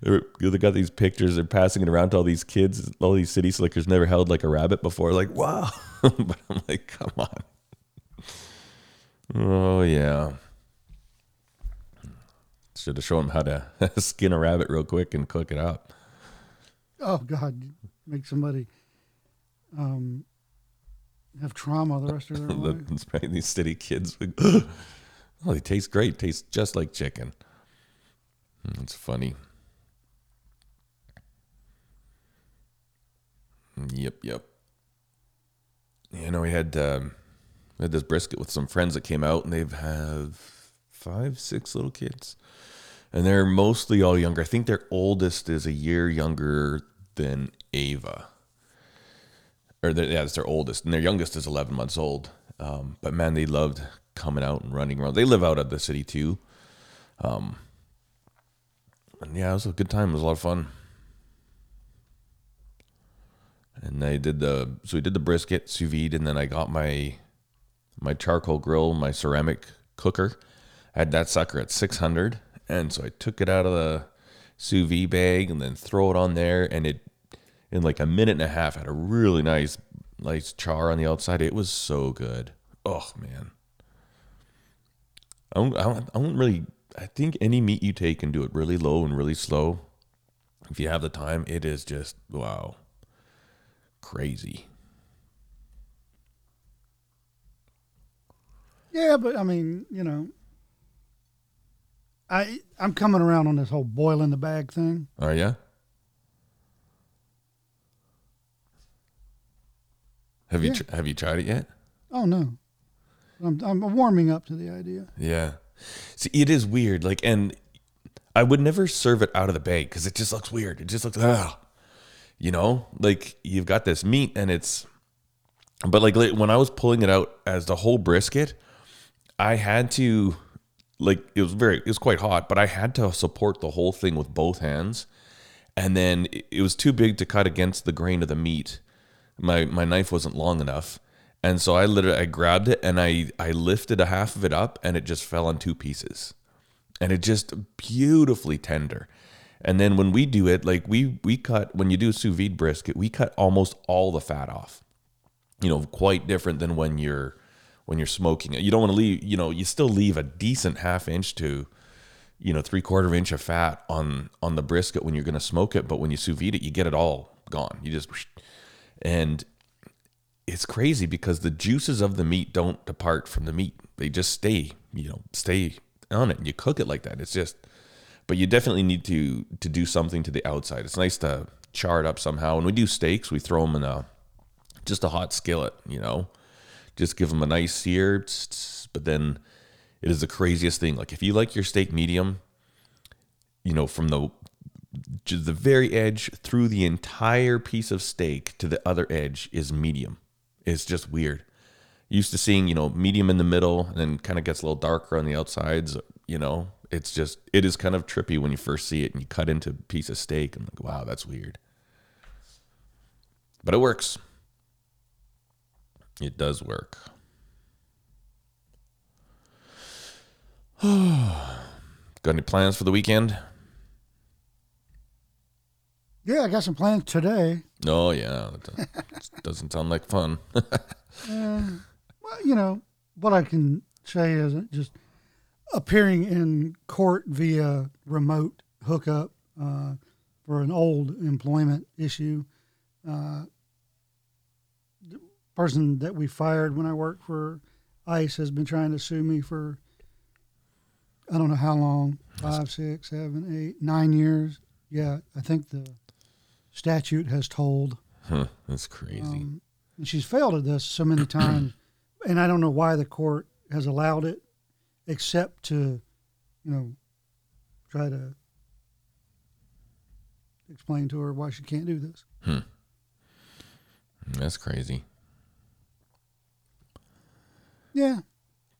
they're- got these pictures they're passing it around to all these kids all these city slickers never held like a rabbit before like wow but i'm like come on Oh yeah. Should have shown him how to skin a rabbit real quick and cook it up. Oh God, make somebody um, have trauma the rest of their life. That's right. These city kids, oh, they taste great. Tastes just like chicken. It's funny. Yep, yep. You know, we had um, we had this brisket with some friends that came out, and they've have five, six little kids, and they're mostly all younger. I think their oldest is a year younger than Ava, or yeah, it's their oldest, and their youngest is eleven months old. Um, but man, they loved coming out and running around. They live out of the city too. Um, and yeah, it was a good time. It was a lot of fun. And I did the so we did the brisket sous vide, and then I got my my charcoal grill, my ceramic cooker. I had that sucker at 600, and so I took it out of the sous vide bag and then throw it on there, and it in like a minute and a half had a really nice nice char on the outside. It was so good. Oh man, I don't, I don't, I don't really. I think any meat you take and do it really low and really slow. If you have the time, it is just wow, crazy. Yeah, but I mean, you know, I I'm coming around on this whole boil in the bag thing. Oh, Are ya? Have you Yeah. tr- have you tried it yet? Oh no, I'm I'm warming up to the idea. Yeah. See, it is weird. Like, and I would never serve it out of the bag because it just looks weird. It just looks, ah, you know, like you've got this meat and it's, but like when I was pulling it out as the whole brisket, I had to, like, it was very, it was quite hot, but I had to support the whole thing with both hands. And then it- it was too big to cut against the grain of the meat. My my knife wasn't long enough. And so I literally I grabbed it and I I lifted a half of it up and it just fell in two pieces. And it just beautifully tender. And then when we do it, like we we cut when you do sous vide brisket, we cut almost all the fat off. You know, quite different than when you're when you're smoking it. You don't want to leave, you know, you still leave a decent half inch to, you know, three quarter inch of fat on on the brisket when you're to smoke it, but when you sous vide it, you get it all gone. You just and it's crazy because the juices of the meat don't depart from the meat. They just stay, you know, stay on it and you cook it like that. It's just but you definitely need to to do something to the outside. It's nice to char it up somehow. When we do steaks, we throw them in a just a hot skillet, you know. Just give them a nice sear, but then it is the craziest thing. Like if you like your steak medium, you know, from the the very edge through the entire piece of steak to the other edge is medium. It's just weird. Used to seeing, you know, medium in the middle and then kind of gets a little darker on the outsides, you know. It's just it is kind of trippy when you first see it and you cut into a piece of steak and like, wow, that's weird. But it works. It does work. Got any plans for the weekend? Yeah, I got some plans today. Oh yeah, it doesn't sound like fun. Uh, well, you know what I can say is just appearing in court via remote hookup uh, for an old employment issue. Uh, the person that we fired when I worked for ICE has been trying to sue me for I don't know how long five, six, seven, eight, nine years. Yeah, I think the statute has told. Huh, that's crazy. Um, and she's failed at this so many times, and I don't know why the court has allowed it, except to, you know, try to explain to her why she can't do this. that's crazy. Yeah,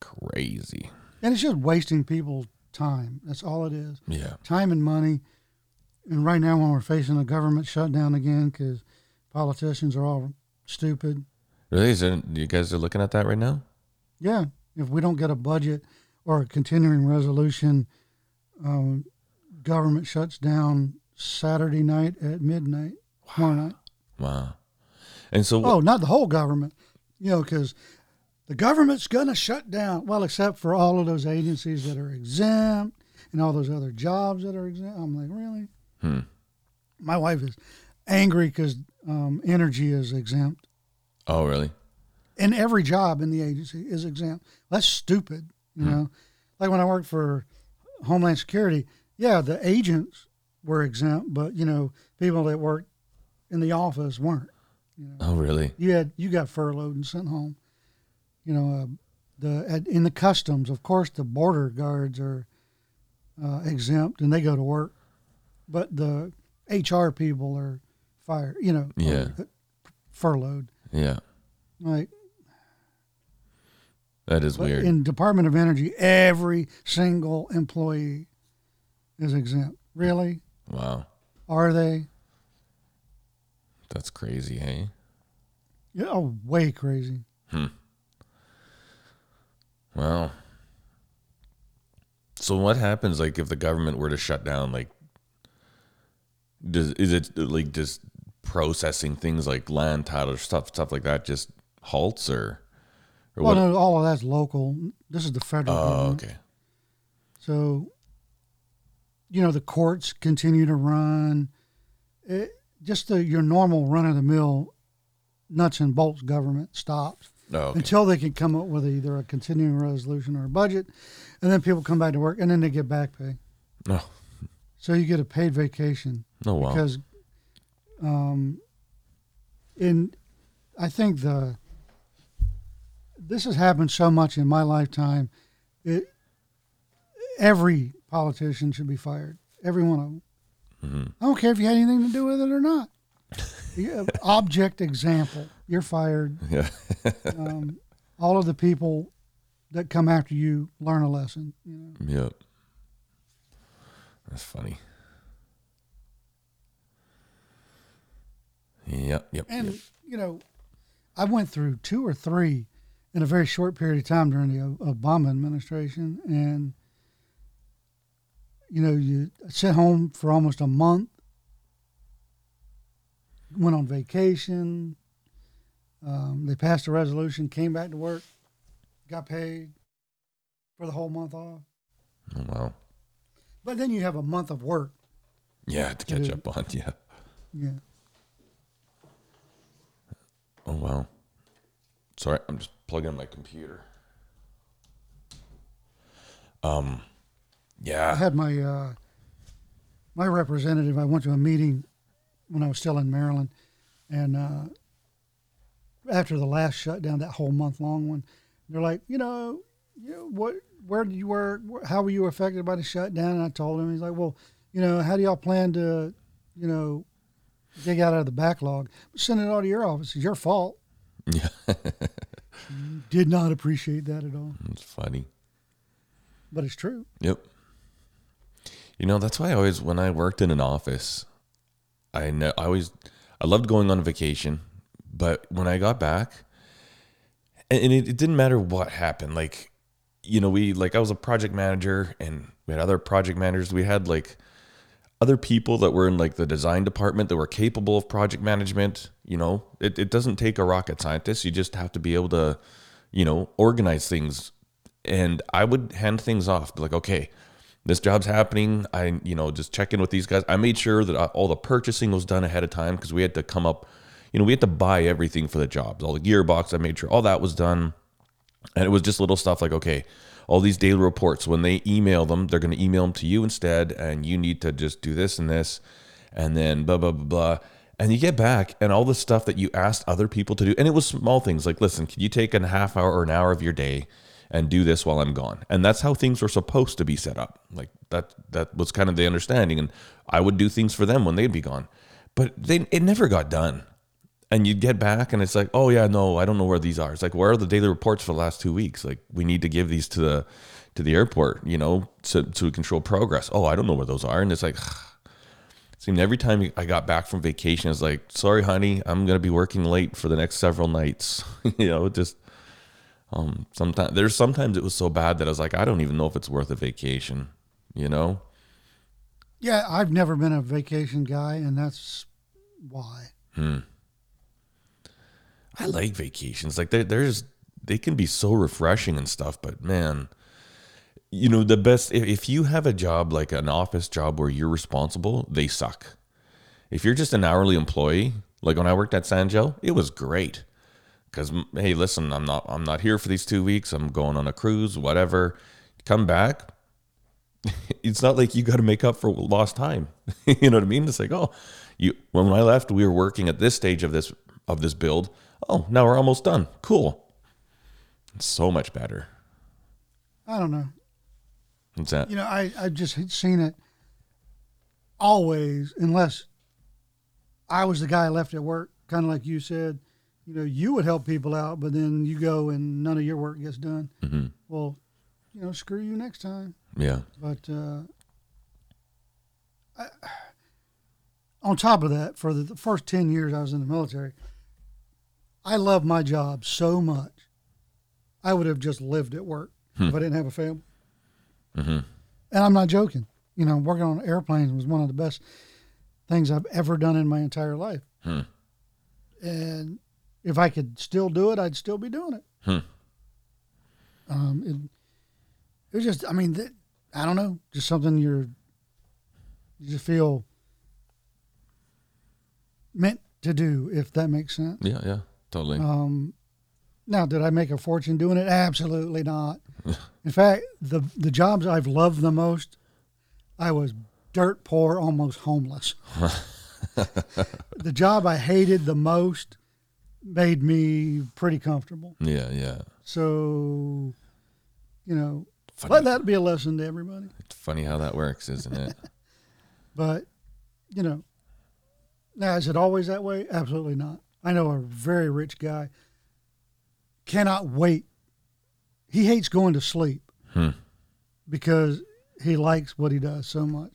Crazy. and it's just wasting people's time. That's all it is. Yeah. Time and money. And right now, when we're facing a government shutdown again, because politicians are all stupid. Really? Is there, you guys are looking at that right now? Yeah, if we don't get a budget or a continuing resolution, um, government shuts down Saturday night at midnight, tomorrow night. Wow. And so, Oh, not the whole government, you know, because the government's going to shut down. Well, except for all of those agencies that are exempt and all those other jobs that are exempt. I'm like, really? Hmm. My wife is angry because um, energy is exempt. oh really? and every job in the agency is exempt. That's stupid, you know. Like when I worked for Homeland Security, yeah, the agents were exempt, but you know, people that worked in the office weren't. Oh really? You had you got furloughed and sent home. You know, uh, the at, in the customs, of course, the border guards are uh, exempt and they go to work, but the HR people are fired. You know, Yeah. Uh, furloughed. Yeah. Like That is weird. In Department of Energy, every single employee is exempt. Really? wow. Are they? That's crazy, hey? Yeah, oh, way crazy. Hmm. Well. So what happens like if the government were to shut down like does is it like just processing things like land title stuff stuff like that just halts or or Well, what? no, all of that's local. This is the federal Oh, government. okay. So, you know, the courts continue to run. It, just the, your normal run of the mill nuts and bolts government stops Oh, okay. until they can come up with either a continuing resolution or a budget. And then people come back to work and then they get back pay. Oh, So you get a paid vacation. oh wow. because um, in I think the this has happened so much in my lifetime. It every politician should be fired. Every one of them. Mm-hmm. I don't care if you had anything to do with it or not. Object example. You're fired. yeah. Um, all of the people that come after you learn a lesson. You know. Yep. That's funny. Yep, yep. And yep. you know, I went through two or three in a very short period of time during the Obama administration, and you know, you sat home for almost a month, went on vacation. Um, they passed a resolution, came back to work, got paid for the whole month off. Oh, wow. But then you have a month of work. Yeah, to catch up on. Yeah. Yeah. Oh wow. Sorry, I'm just plugging in my computer. Um, yeah. I had my uh, my representative. I went to a meeting when I was still in Maryland, and uh, after the last shutdown, that whole month long one, they're like, you know, you know, what, where did you work? How were you affected by the shutdown? And I told him, he's like, well, you know, how do y'all plan to, you know, dig out of the backlog? Send it all to your office. It's your fault. Yeah. Did not appreciate that at all, It's funny. but it's true. Yep. You know, that's why I always when I worked in an office, I know I always I loved going on vacation, but when I got back and, and it, it didn't matter what happened, like you know, we like I was a project manager and we had other project managers. We had like other people that were in like the design department that were capable of project management. You know, it, it doesn't take a rocket scientist. You just have to be able to, you know, organize things. And I would hand things off, be like, okay, this job's happening. I, you know, just check in with these guys. I made sure that uh, all the purchasing was done ahead of time because we had to come up, you know, we had to buy everything for the jobs, all the gearbox. I made sure all that was done. And it was just little stuff like, okay, all these daily reports, when they email them, they're going to email them to you instead. And you need to just do this and this. And then blah, blah, blah, blah. And you get back and all the stuff that you asked other people to do. And it was small things like, listen, can you take a half hour or an hour of your day and do this while I'm gone? And that's how things were supposed to be set up. Like that, that was kind of the understanding. And I would do things for them when they'd be gone. But they, it never got done and you get back and it's like oh yeah no i don't know where these are. It's like where are the daily reports for the last two weeks? Like we need to give these to the to the airport you know to, to control progress. Oh i don't know where those are. And it's like it seemed every time i got back from vacation it's like sorry honey i'm going to be working late for the next several nights. You know just um sometimes there's sometimes it was so bad that i was like i don't even know if it's worth a vacation you know? Yeah, I've never been a vacation guy, and that's why. I like vacations. Like they there's they can be so refreshing and stuff, but man, you know the best if, you have a job like an office job where you're responsible, they suck. If you're just an hourly employee, like when I worked at Sanjo, it was great. Cuz hey, listen, I'm not I'm not here for these 2 weeks. I'm going on a cruise, whatever. Come back. It's not like you got to make up for lost time. you know what I mean? It's like, oh, you when I left, we were working at this stage of this of this build. Oh, now we're almost done. Cool. It's so much better. I don't know. What's that? You know, I I've just seen it always, unless I was the guy left at work, kind of like you said. You know, you would help people out, but then you go and none of your work gets done. hmm Well, you know, screw you next time. Yeah. But uh, I, on top of that, for the, the first 10 years I was in the military, I love my job so much. I would have just lived at work if I didn't have a family. hmm And I'm not joking. You know, working on airplanes was one of the best things I've ever done in my entire life. Hmm. And if I could still do it, I'd still be doing it. Hmm. Um, it, it was just, I mean, th- I don't know, just something you're, you just feel meant to do, if that makes sense. Yeah, yeah. Totally. Um, now, did I make a fortune doing it? Absolutely not. In fact, the the jobs I've loved the most, I was dirt poor, almost homeless. the job I hated the most made me pretty comfortable. yeah, yeah. So, you know, Funny. let that be a lesson to everybody. It's funny how that works, isn't it? But, you know, now is it always that way? Absolutely not. I know a very rich guy cannot wait. He hates going to sleep Hmm. because he likes what he does so much.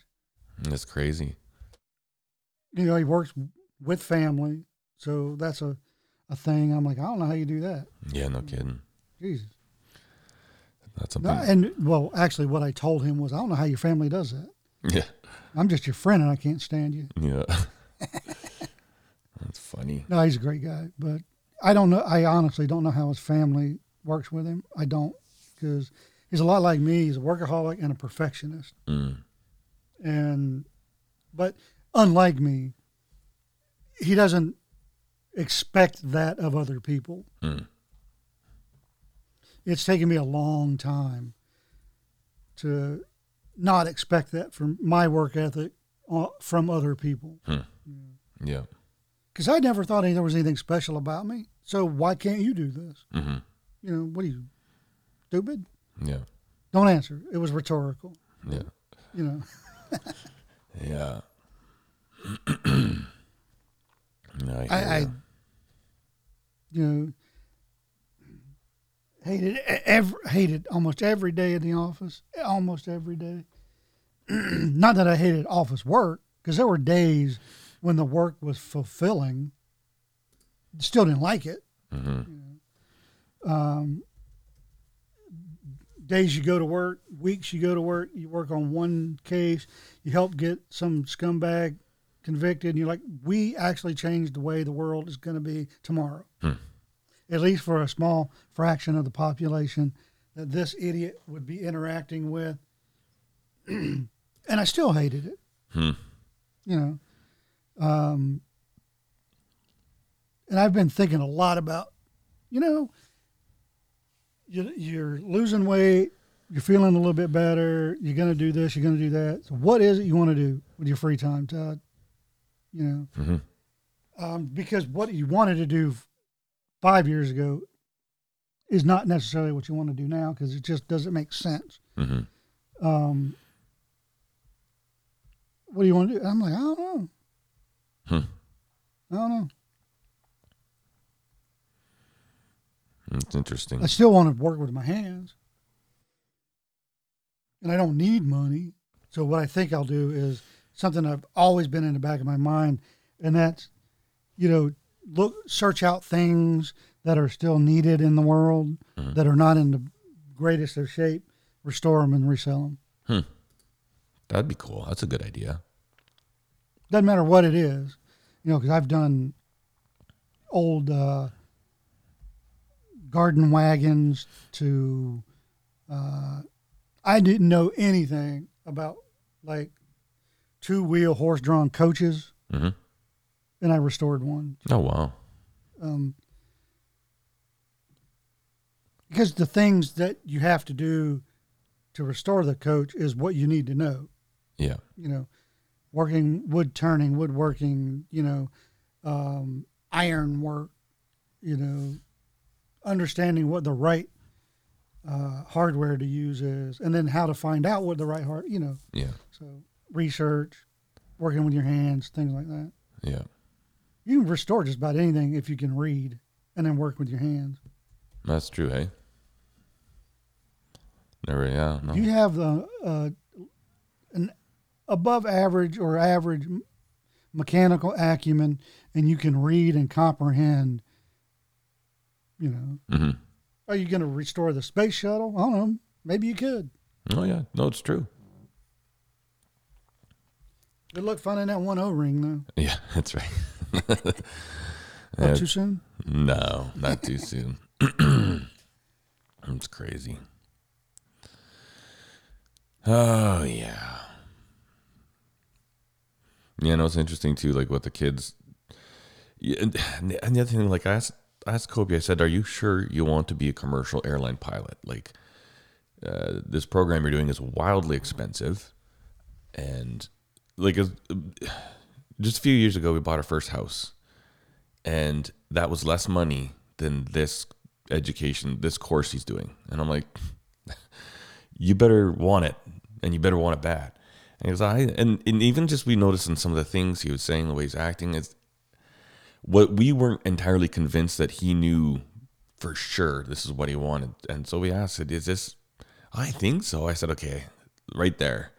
That's crazy. You know, he works with family, so that's a, a thing. I'm like, I don't know how you do that. Yeah, no kidding. Jesus. That's No, something. and well, actually, what I told him was, I don't know how your family does that. yeah. I'm just your friend, and I can't stand you. Yeah. Funny. No, he's a great guy, but I don't know. I honestly don't know how his family works with him. I don't because he's a lot like me. He's a workaholic and a perfectionist. Mm. And but unlike me, he doesn't expect that of other people. Mm. It's taken me a long time to not expect that from my work ethic uh, from other people. Yeah. Because I never thought there was anything special about me. So why can't you do this? hmm You know, what are you, stupid? Yeah. Don't answer. It was rhetorical. Yeah. You know, Yeah. no, I, I, I you know, hated every, hated almost every day in the office, almost every day. Not that I hated office work, because there were days when the work was fulfilling. Still didn't like it. Mhm. Um, days you go to work, weeks you go to work, you work on one case, you help get some scumbag convicted, and you're like, we actually changed the way the world is going to be tomorrow. Hmm. At least for a small fraction of the population that this idiot would be interacting with. and I still hated it, Hmm. you know. Um, and I've been thinking a lot about, you know, you, you're losing weight, you're feeling a little bit better, you're going to do this, you're going to do that. So, what is it you want to do with your free time, Todd? You know, Mhm. um, because what you wanted to do five years ago is not necessarily what you want to do now because it just doesn't make sense. Mhm. Um, what do you want to do? I'm like, I don't know. Hmm. I don't know. It's interesting. I still want to work with my hands. And I don't need money. So what I think I'll do is something I've always been in the back of my mind, and that's, you know, look search out things that are still needed in the world Mhm. that are not in the greatest of shape, restore them and resell them. Hmm. That'd be cool. That's a good idea. Doesn't matter what it is, you know, because I've done old uh, garden wagons to. Uh, I didn't know anything about like two wheel horse drawn coaches, hmm and I restored one. Oh wow. Um, because the things that you have to do to restore the coach is what you need to know. Yeah. you know, working wood turning, woodworking, you know, um, iron work, you know, understanding what the right uh, hardware to use is, and then how to find out what the right hard, you know, Yeah. so research, working with your hands, things like that. Yeah. You can restore just about anything if you can read and then work with your hands. That's true. Hey. Never. Yeah. No. You have the uh, an above average or average mechanical acumen, and you can read and comprehend, you know, hmm are you going to restore the space shuttle? I don't know. Maybe you could. Oh yeah. No, it's true. Good luck finding that one O ring, though. Yeah, that's right. Not too soon. No, not too soon. it's crazy. Oh yeah. Yeah, no, it's interesting too, like what the kids. Yeah, and, the other thing, like I asked, I asked Kobe, I said, "Are you sure you want to be a commercial airline pilot? Like, uh, this program you're doing is wildly expensive, and like, uh, just a few years ago, we bought our first house, and that was less money than this education, this course he's doing. And I'm like, you better want it, and you better want it bad. I and, and even just we noticed in some of the things he was saying, the way he's acting is what we weren't entirely convinced that he knew for sure this is what he wanted. And so we asked it, is this I think so. I said, okay, right there.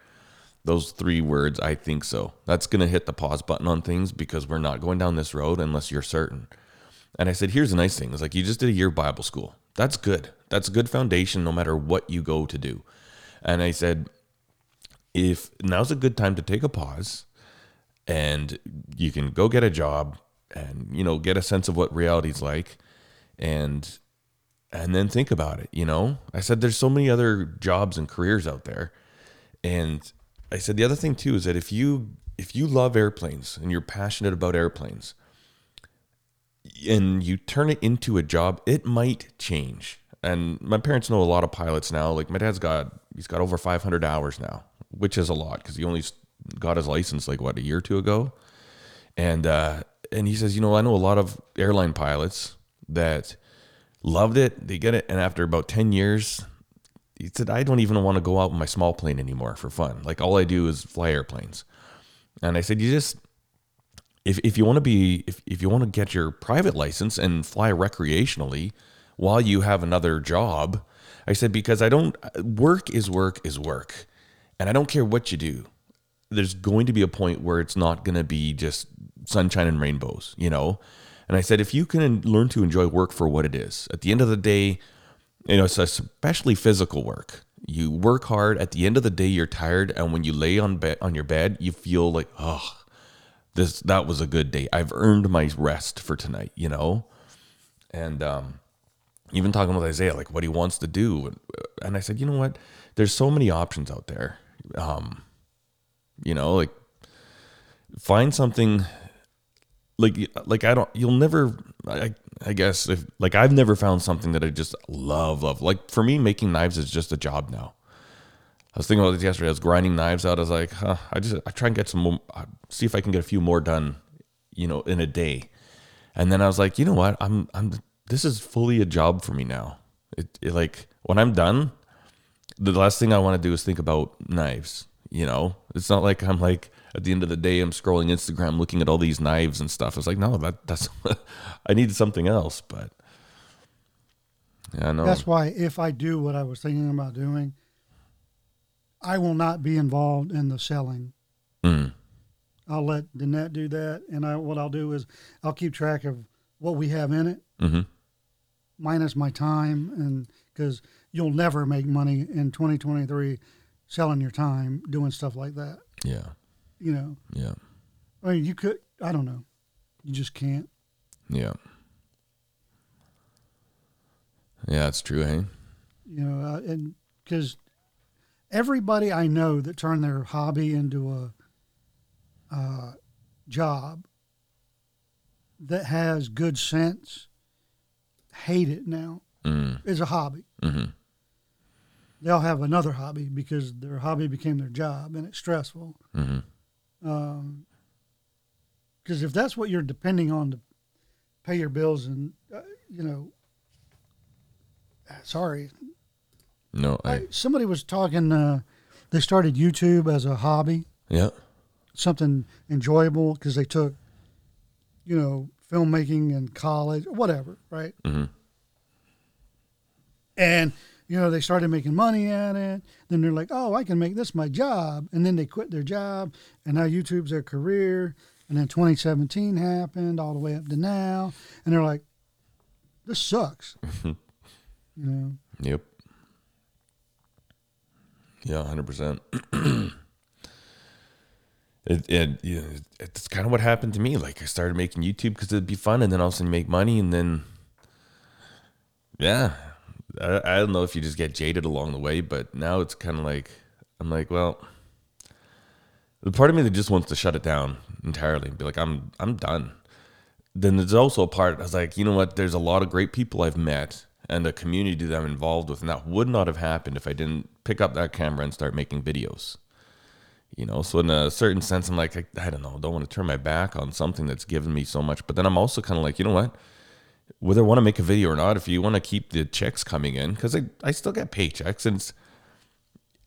Those three words, I think so. That's going to hit the pause button on things because we're not going down this road unless you're certain. And I said, here's the nice thing. It's like you just did a year Bible school. That's good. That's a good foundation no matter what you go to do. And I said, if now's a good time to take a pause and you can go get a job and, you know, get a sense of what reality's like. And and then think about it. You know, I said there's so many other jobs and careers out there, and I said the other thing too is that if you if you love airplanes and you're passionate about airplanes, and you turn it into a job, it might change. And my parents know a lot of pilots now. Like my dad's got he's got over 500 hours now, which is a lot because he only got his license like what a year or two ago. And uh, and he says, you know, I know a lot of airline pilots that loved it. They get it, and after about 10 years, he said, I don't even want to go out with my small plane anymore for fun. Like all I do is fly airplanes. And I said, you just if if you want to be if, if you want to get your private license and fly recreationally while you have another job, I said because I don't work is work is work. And I don't care what you do. There's going to be a point where it's not going to be just sunshine and rainbows, you know? And I said if you can learn to enjoy work for what it is. At the end of the day, you know, especially physical work. You work hard. At the end of the day, you're tired, and when you lay on bed on your bed, you feel like, oh, this that was a good day. I've earned my rest for tonight, you know? And um even talking with Isaiah, like what he wants to do. And I said, you know what? There's so many options out there. Um, you know, like find something like like I don't you'll never I I guess if like I've never found something that I just love love. Like for me making knives is just a job now. I was thinking about this yesterday. I was grinding knives out. I was like, huh, I just I try and get some more, see if I can get a few more done, you know, in a day. And then I was like, you know what? I'm I'm this is fully a job for me now. It, it like when I'm done, the last thing I want to do is think about knives. You know, it's not like I'm like at the end of the day I'm scrolling Instagram looking at all these knives and stuff. It's like no, that that's I need something else. But yeah, I know That's why if I do what I was thinking about doing, I will not be involved in the selling. Mm. I'll let Danette do that, and I what I'll do is I'll keep track of what we have in it, hmm minus my time, and because you'll never make money in 2023 selling your time doing stuff like that. Yeah, You know, yeah, I mean, you could. I don't know. You just can't. yeah, yeah. It's true, hey. You know, uh, and because everybody I know that turned their hobby into a uh, job that has good sense hate it now Mm. as a hobby. hmm They'll have another hobby because their hobby became their job and it's stressful. Because if that's what you're depending on to pay your bills, and uh, you know, sorry, No, I, I, somebody was talking. Uh, they started YouTube as a hobby, yeah, something enjoyable because they took, you know, filmmaking in college, whatever, right? Mm-hmm. And you know, they started making money at it. Then they're like, "Oh, I can make this my job," and then they quit their job, and now YouTube's their career. And then 2017 happened, all the way up to now, and they're like, "This sucks," you know. yep, yeah, hundred percent. It, it, it's kind of what happened to me. Like I started making YouTube because it'd be fun, and then all of a sudden you make money, and then, yeah, I, I don't know if you just get jaded along the way, but now it's kind of like I'm like, well, the part of me that just wants to shut it down entirely and be like, I'm I'm done. Then there's also a part I was like, you know what? There's a lot of great people I've met and a community that I'm involved with, and that would not have happened if I didn't pick up that camera and start making videos. You know, so in a certain sense, I'm like, I, I don't know, don't want to turn my back on something that's given me so much. But then I'm also kind of like, you know what? Whether I want to make a video or not, if you want to keep the checks coming in, because I, I still get paychecks and it's,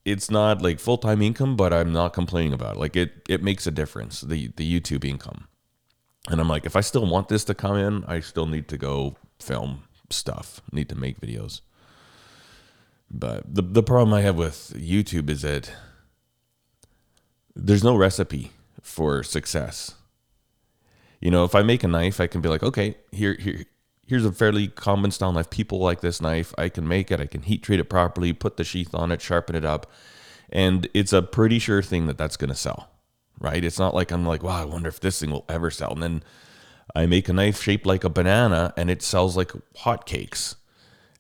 it's not like full time income, but I'm not complaining about it. Like it, it makes a difference, the, the YouTube income. And I'm like, if I still want this to come in, I still need to go film stuff, need to make videos. But the, the problem I have with YouTube is that there's no recipe for success. You know, if I make a knife, I can be like, okay, here, here, here's a fairly common style knife. People like this knife. I can make it. I can heat treat it properly, put the sheath on it, sharpen it up, and it's a pretty sure thing that that's going to sell, right? It's not like I'm like, wow, I wonder if this thing will ever sell. And then I make a knife shaped like a banana, and it sells like hotcakes.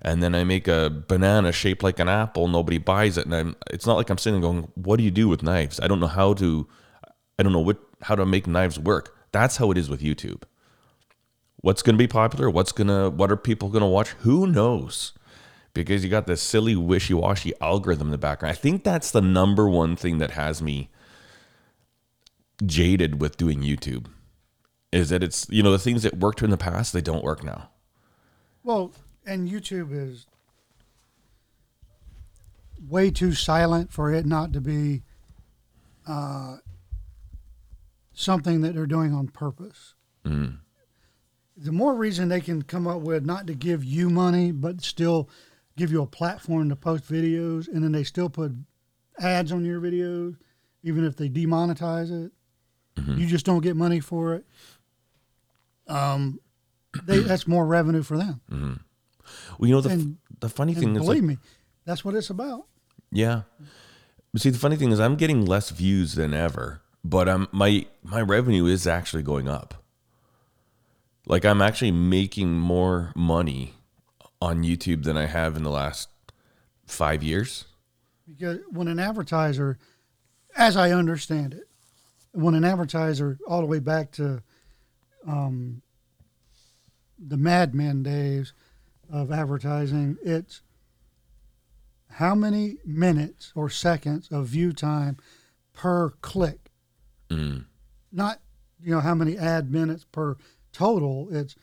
And then I make a banana shaped like an apple, nobody buys it, and I'm. It's not like I'm sitting going, "What do you do with knives?" I don't know how to. I don't know what how to make knives work. That's how it is with YouTube. What's going to be popular? What's gonna? What are people going to watch? Who knows? Because you got this silly wishy-washy algorithm in the background. I think that's the number one thing that has me jaded with doing YouTube. Is that it's you know the things that worked in the past they don't work now. Well, and YouTube is way too silent for it not to be uh, something that they're doing on purpose. The more reason they can come up with not to give you money, but still give you a platform to post videos, and then they still put ads on your videos, even if they demonetize it. You just don't get money for it. Um, they, that's more revenue for them. Well, you know the And- the funny thing is like, believe me, that's what it's about. Yeah. See, the funny thing is, I'm getting less views than ever, but um, my my revenue is actually going up. Like I'm actually making more money on YouTube than I have in the last five years. Because when an advertiser, as I understand it, when an advertiser, all the way back to um, the Mad Men days of advertising, it's how many minutes or seconds of view time per click. Mm. Not, you know, how many ad minutes per total. It's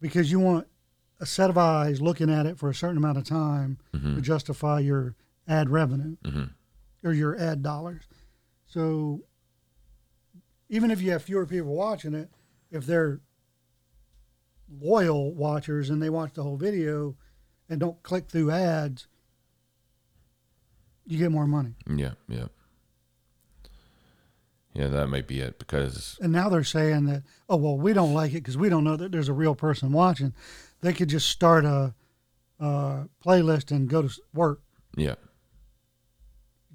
because you want a set of eyes looking at it for a certain amount of time mm-hmm. to justify your ad revenue mm-hmm. or your ad dollars. So even if you have fewer people watching it, if they're loyal watchers and they watch the whole video and don't click through ads, you get more money. Yeah, yeah, yeah. That might be it because And now they're saying that, oh, well, we don't like it because we don't know that there's a real person watching. They could just start a, a playlist and go to work. yeah,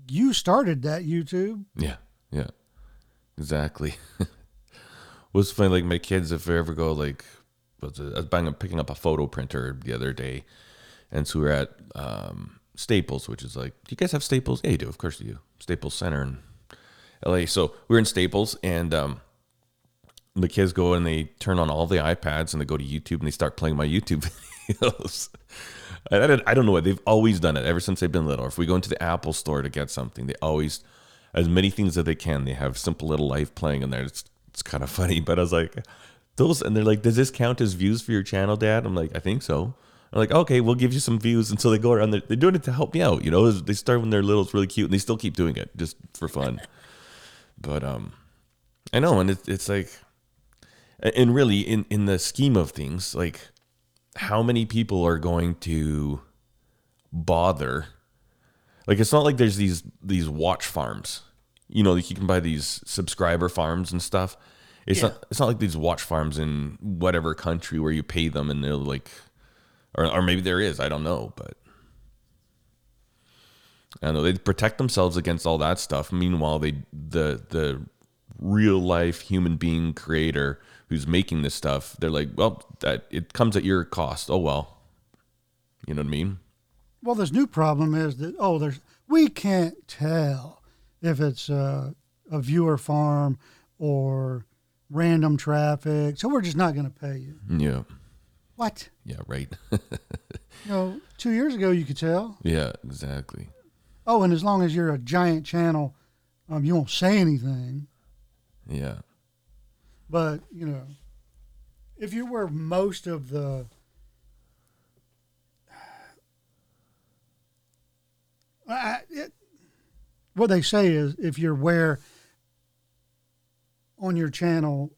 You started that YouTube. yeah, yeah, exactly. What's funny. Like my kids, if they ever go like, it, I was buying, picking up a photo printer the other day, and so we we're at um, Staples, which is like, do you guys have Staples? Yeah, you do. Of course you do. Staples Center in LA. So we are in Staples, and um, the kids go and they turn on all the iPads and they go to YouTube and they start playing my YouTube videos. I, I, don't- I don't know what they've always done it ever since they've been little. If we go into the Apple store to get something, they always, as many things that they can, they have Simple Little Life playing in there. It's it's kind of funny, but I was like, those, and they're like, does this count as views for your channel, Dad? I'm like, I think so. I'm like, okay, we'll give you some views. And so they go around, they're, they're doing it to help me out. You know, they start when they're little, it's really cute, and they still keep doing it just for fun. But um, I know, and it's it's like, and really in in the scheme of things, like how many people are going to bother? Like it's not like there's these these watch farms. You know, like you can buy these subscriber farms and stuff. It's Yeah. not it's not like these watch farms in whatever country where you pay them and they're like or or maybe there is, I don't know, but I don't know they protect themselves against all that stuff. Meanwhile, they the the real life human being creator who's making this stuff, they're like, well, that it comes at your cost. Oh well, you know what I mean? Well, this new problem is that oh, there's we can't tell if it's uh, a viewer farm or random traffic, so we're just not going to pay you. Yeah, What? yeah, right. You know, two years ago you could tell. yeah, exactly. Oh, and as long as you're a giant channel, um, you won't say anything. Yeah, But you know, if you were most of the I, it, what they say is if you're where on your channel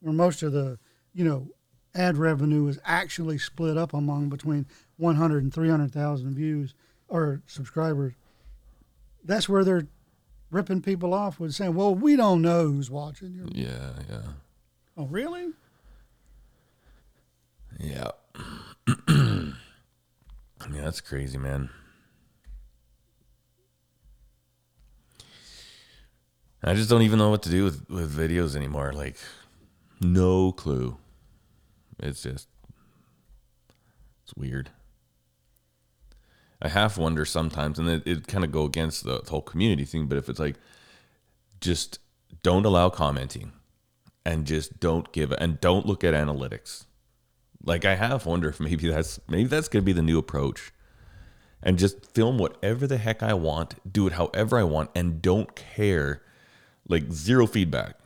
where most of the you know ad revenue is actually split up among between 100 and 300,000 views or subscribers that's where they're ripping people off with saying well we don't know who's watching you." yeah, yeah, oh really yeah. yeah, that's crazy, man. I just don't even know what to do with, with videos anymore. Like, no clue. It's just, it's weird. I half wonder sometimes, and it, it kind of go against the, the whole community thing. But if it's like, just don't allow commenting, and just don't give and don't look at analytics. Like I half wonder if maybe that's maybe that's gonna be the new approach, and just film whatever the heck I want, do it however I want, and don't care, like zero feedback.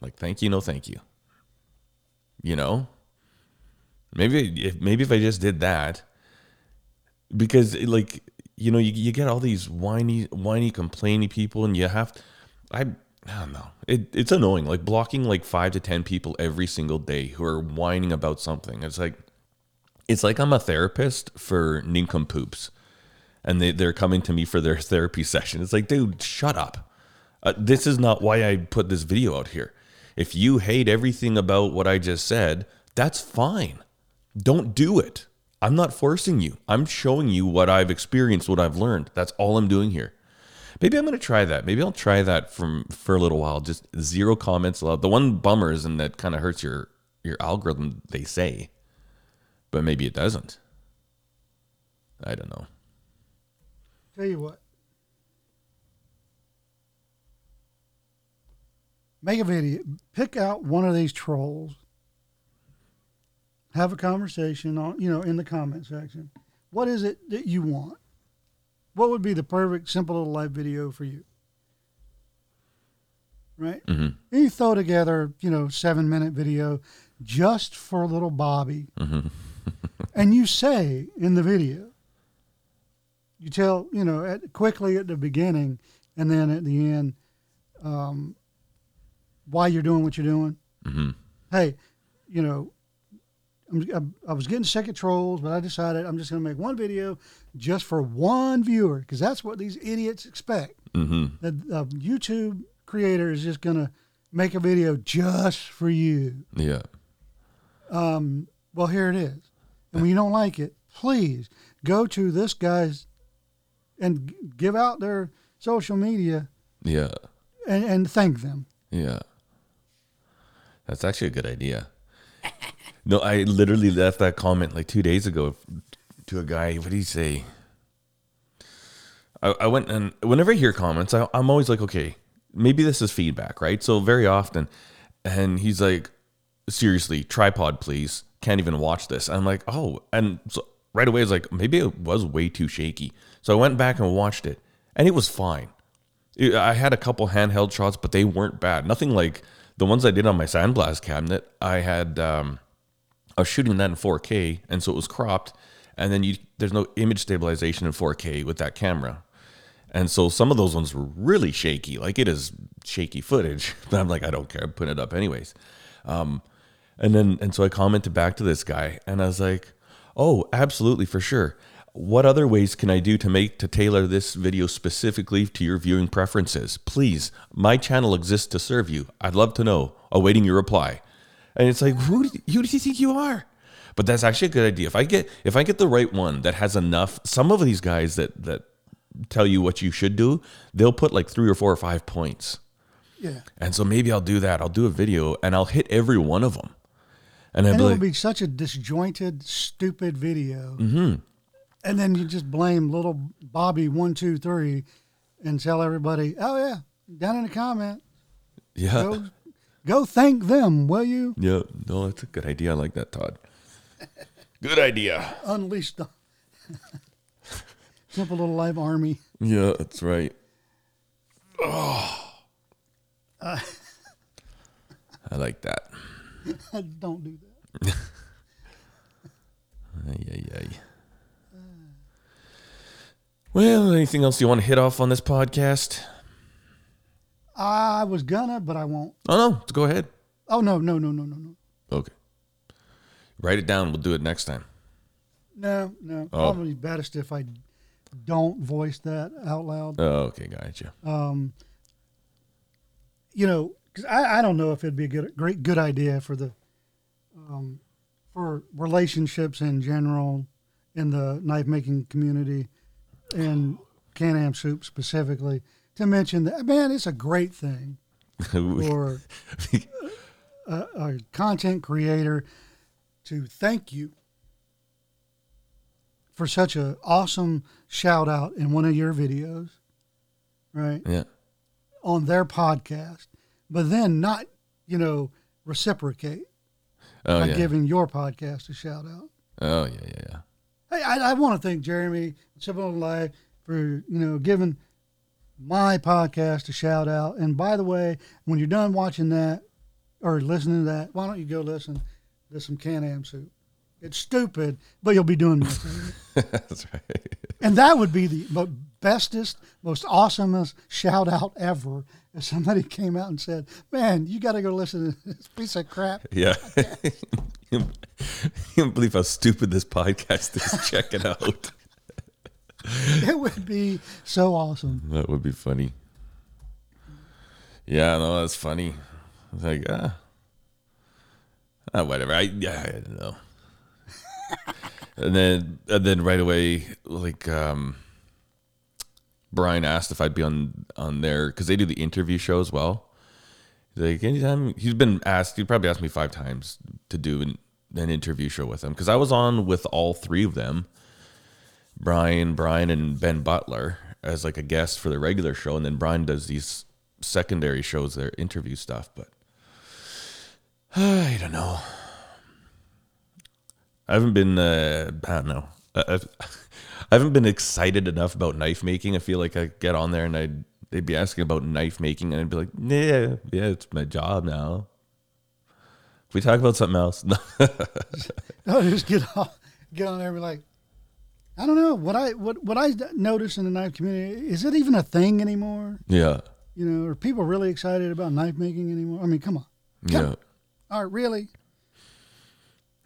Like thank you, no thank you. You know, maybe if maybe if I just did that, because like you know you, you get all these whiny whiny complainy people and you have I I don't know. It, it's annoying like blocking like five to ten people every single day who are whining about something. It's like it's like I'm a therapist for nincompoops and they, they're coming to me for their therapy session. It's like dude shut up uh, this is not why I put this video out here if you hate everything about what I just said that's fine don't do it I'm not forcing you. I'm showing you what I've experienced, what I've learned. That's all I'm doing here. Maybe I'm going to try that. Maybe I'll try that from for a little while. Just zero comments allowed. The one bummer is, and that kind of hurts your your algorithm. They say, but maybe it doesn't. I don't know. Tell you what. Make a video. Pick out one of these trolls. Have a conversation on, you know, in the comment section. What is it that you want? What would be the perfect Simple Little Life video for you? Right? Mm-hmm. And you throw together, you know, seven minute video just for little Bobby. and you say in the video, you tell, you know, at, quickly at the beginning and then at the end, um, why you're doing what you're doing. Mm-hmm. Hey, you know, I'm, I was getting sick of trolls, but I decided I'm just going to make one video just for one viewer because that's what these idiots expect. Mm-hmm. That a YouTube creator is just going to make a video just for you. Yeah. Um, well, here it is. And when you don't like it, please go to this guy's and give out their social media Yeah. and, and thank them. Yeah. That's actually a good idea. No, I literally left that comment like two days ago to a guy. What did he say? I, I went and whenever I hear comments, I, I'm always like, okay, maybe this is feedback, right? So very often, and he's like, seriously, tripod, please. Can't even watch this. I'm like, oh, and so right away, I was like, maybe it was way too shaky. So I went back and watched it, and it was fine. I had a couple handheld shots, but they weren't bad. Nothing like the ones I did on my Sandblast cabinet. I had um, I was shooting that in 4K, and so it was cropped, and then you there's no image stabilization in 4K with that camera, and so some of those ones were really shaky. Like it is shaky footage, but I'm like I don't care. I'm putting it up anyways. Um, and then and so I commented back to this guy, and I was like, "Oh, absolutely for sure." What other ways can I do to make to tailor this video specifically to your viewing preferences? Please, my channel exists to serve you. I'd love to know. Awaiting your reply. And it's like, who do, who do you think you are? But that's actually a good idea. If I get if I get the right one that has enough, some of these guys that that tell you what you should do, they'll put like three or four or five points. Yeah. And so maybe I'll do that. I'll do a video and I'll hit every one of them. And And be it like, be such a disjointed, stupid video. mm-hmm. And then you just blame little Bobby one two three, and tell everybody, "Oh yeah, down in the comment, yeah, go, go thank them, will you?" yeah. No, that's a good idea. I like that, Todd. Good idea. Unleash the Simple Little Life army. Yeah, that's right. Uh, I like that. Don't do that. Ay, ay, ay. Well, anything else you want to hit off on this podcast? I was gonna, but I won't. Oh no, let's go ahead. Oh no, no, no, no, no, no, Okay. Write it down. We'll do it next time. no, no. Oh. Probably best if I don't voice that out loud. Oh, okay, gotcha. um, you know, 'cause I, I don't know if it'd be a good, great, good idea for the, um, for relationships in general, in the knife making community, and Can-Am Soup specifically, to mention that man, it's a great thing for a, a content creator to thank you for such a awesome shout out in one of your videos, right? Yeah. On their podcast, but then not, you know, reciprocate Oh by yeah. giving your podcast a shout out. oh yeah, yeah, yeah. Hey, I, I want to thank Jeremy Simple Life for you know giving my podcast a shout out. And by the way, when you're done watching that or listening to that, why don't you go listen to some Can Am Soup? It's stupid, but you'll be doing me. That's right. And that would be the bestest, most awesomest shout out ever. If somebody came out and said, "Man, you got to go listen to this piece of crap," Yeah. you can't believe how stupid this podcast is. Check it out. it would be so awesome. That would be funny. Yeah, no, that's funny. It's like, ah, ah whatever. I yeah, I don't know. and then and then right away, like um, Brian asked if I'd be on on there because they do the interview show as well. He's like anytime he's been asked, he probably asked me five times to do an, an interview show with him because I was on with all three of them. Brian, Brian, and Ben Butler as like a guest for the regular show, and then Brian does these secondary shows, their interview stuff. But I don't know. I haven't been. Uh, I don't know. I, I've, I haven't been excited enough about knife making. I feel like I get on there and I they'd be asking about knife making, and I'd be like, yeah, yeah, it's my job now. Can we talk about something else? No. Just get on, get on there and be like, I don't know what I what what I notice in the knife community. Is it even a thing anymore? yeah, You know, are people really excited about knife making anymore? I mean, come on, yeah, all right, really?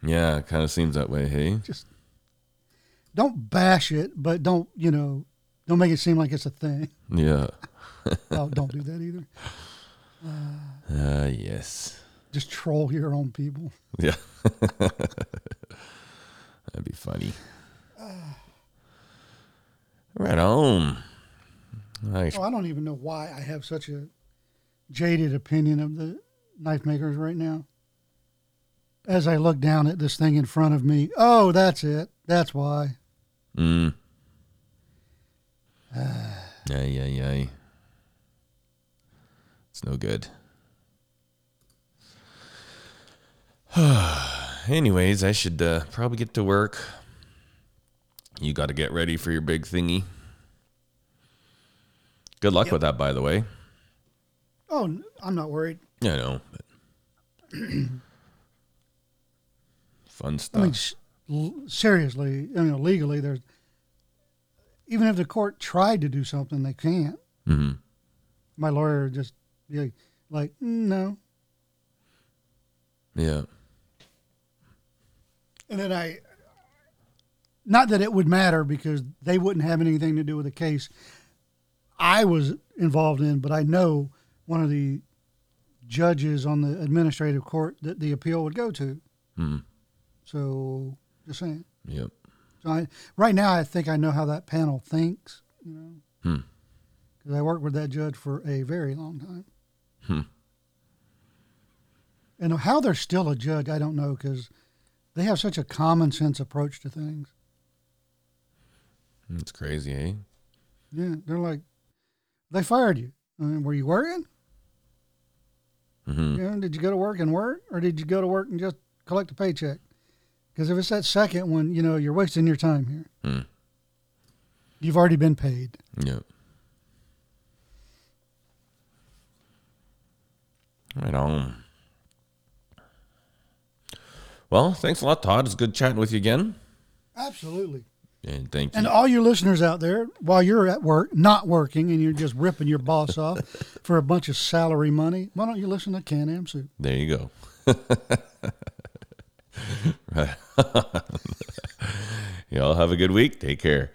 yeah. It kind of seems that way. Hey, Just don't bash it, but don't you know, don't make it seem like it's a thing. yeah. oh, don't do that either. Uh, yes. Just troll your own people. Yeah. That'd be funny. Right on. Nice. Oh, I don't even know why I have such a jaded opinion of the knife makers right now. As I look down at this thing in front of me, oh, that's it. That's why. Mm. yeah, yeah, yeah. It's no good. Anyways, I should uh, probably get to work. You got to get ready for your big thingy. Good luck with that, by the way. Oh, I'm not worried. Yeah, I know. Fun I mean, seriously, you know, legally, there's even if the court tried to do something, they can't. hmm My lawyer just be like, like "Mm, no. Yeah. And then I, not that it would matter because they wouldn't have anything to do with the case I was involved in, but I know one of the judges on the administrative court that the appeal would go to. Mm. So just saying. Yep. So I, right now, I think I know how that panel thinks. You know, Hmm. because I worked with that judge for a very long time. Hmm. And how they're still a judge, I don't know, because they have such a common sense approach to things. It's crazy, eh? Yeah, they're like, they fired you. I mean, were you working? hmm You know, did you go to work and work, or did you go to work and just collect a paycheck? Because if it's that second one, you know, you're wasting your time here. Hmm. You've already been paid. Yep. Right on. Well, thanks a lot, Todd. It's good chatting with you again. Absolutely. And thank you. And all your listeners out there, while you're at work, not working, and you're just ripping your boss off for a bunch of salary money, why don't you listen to Can Am Soup? There you go. right. Y'all have a good week. Take care.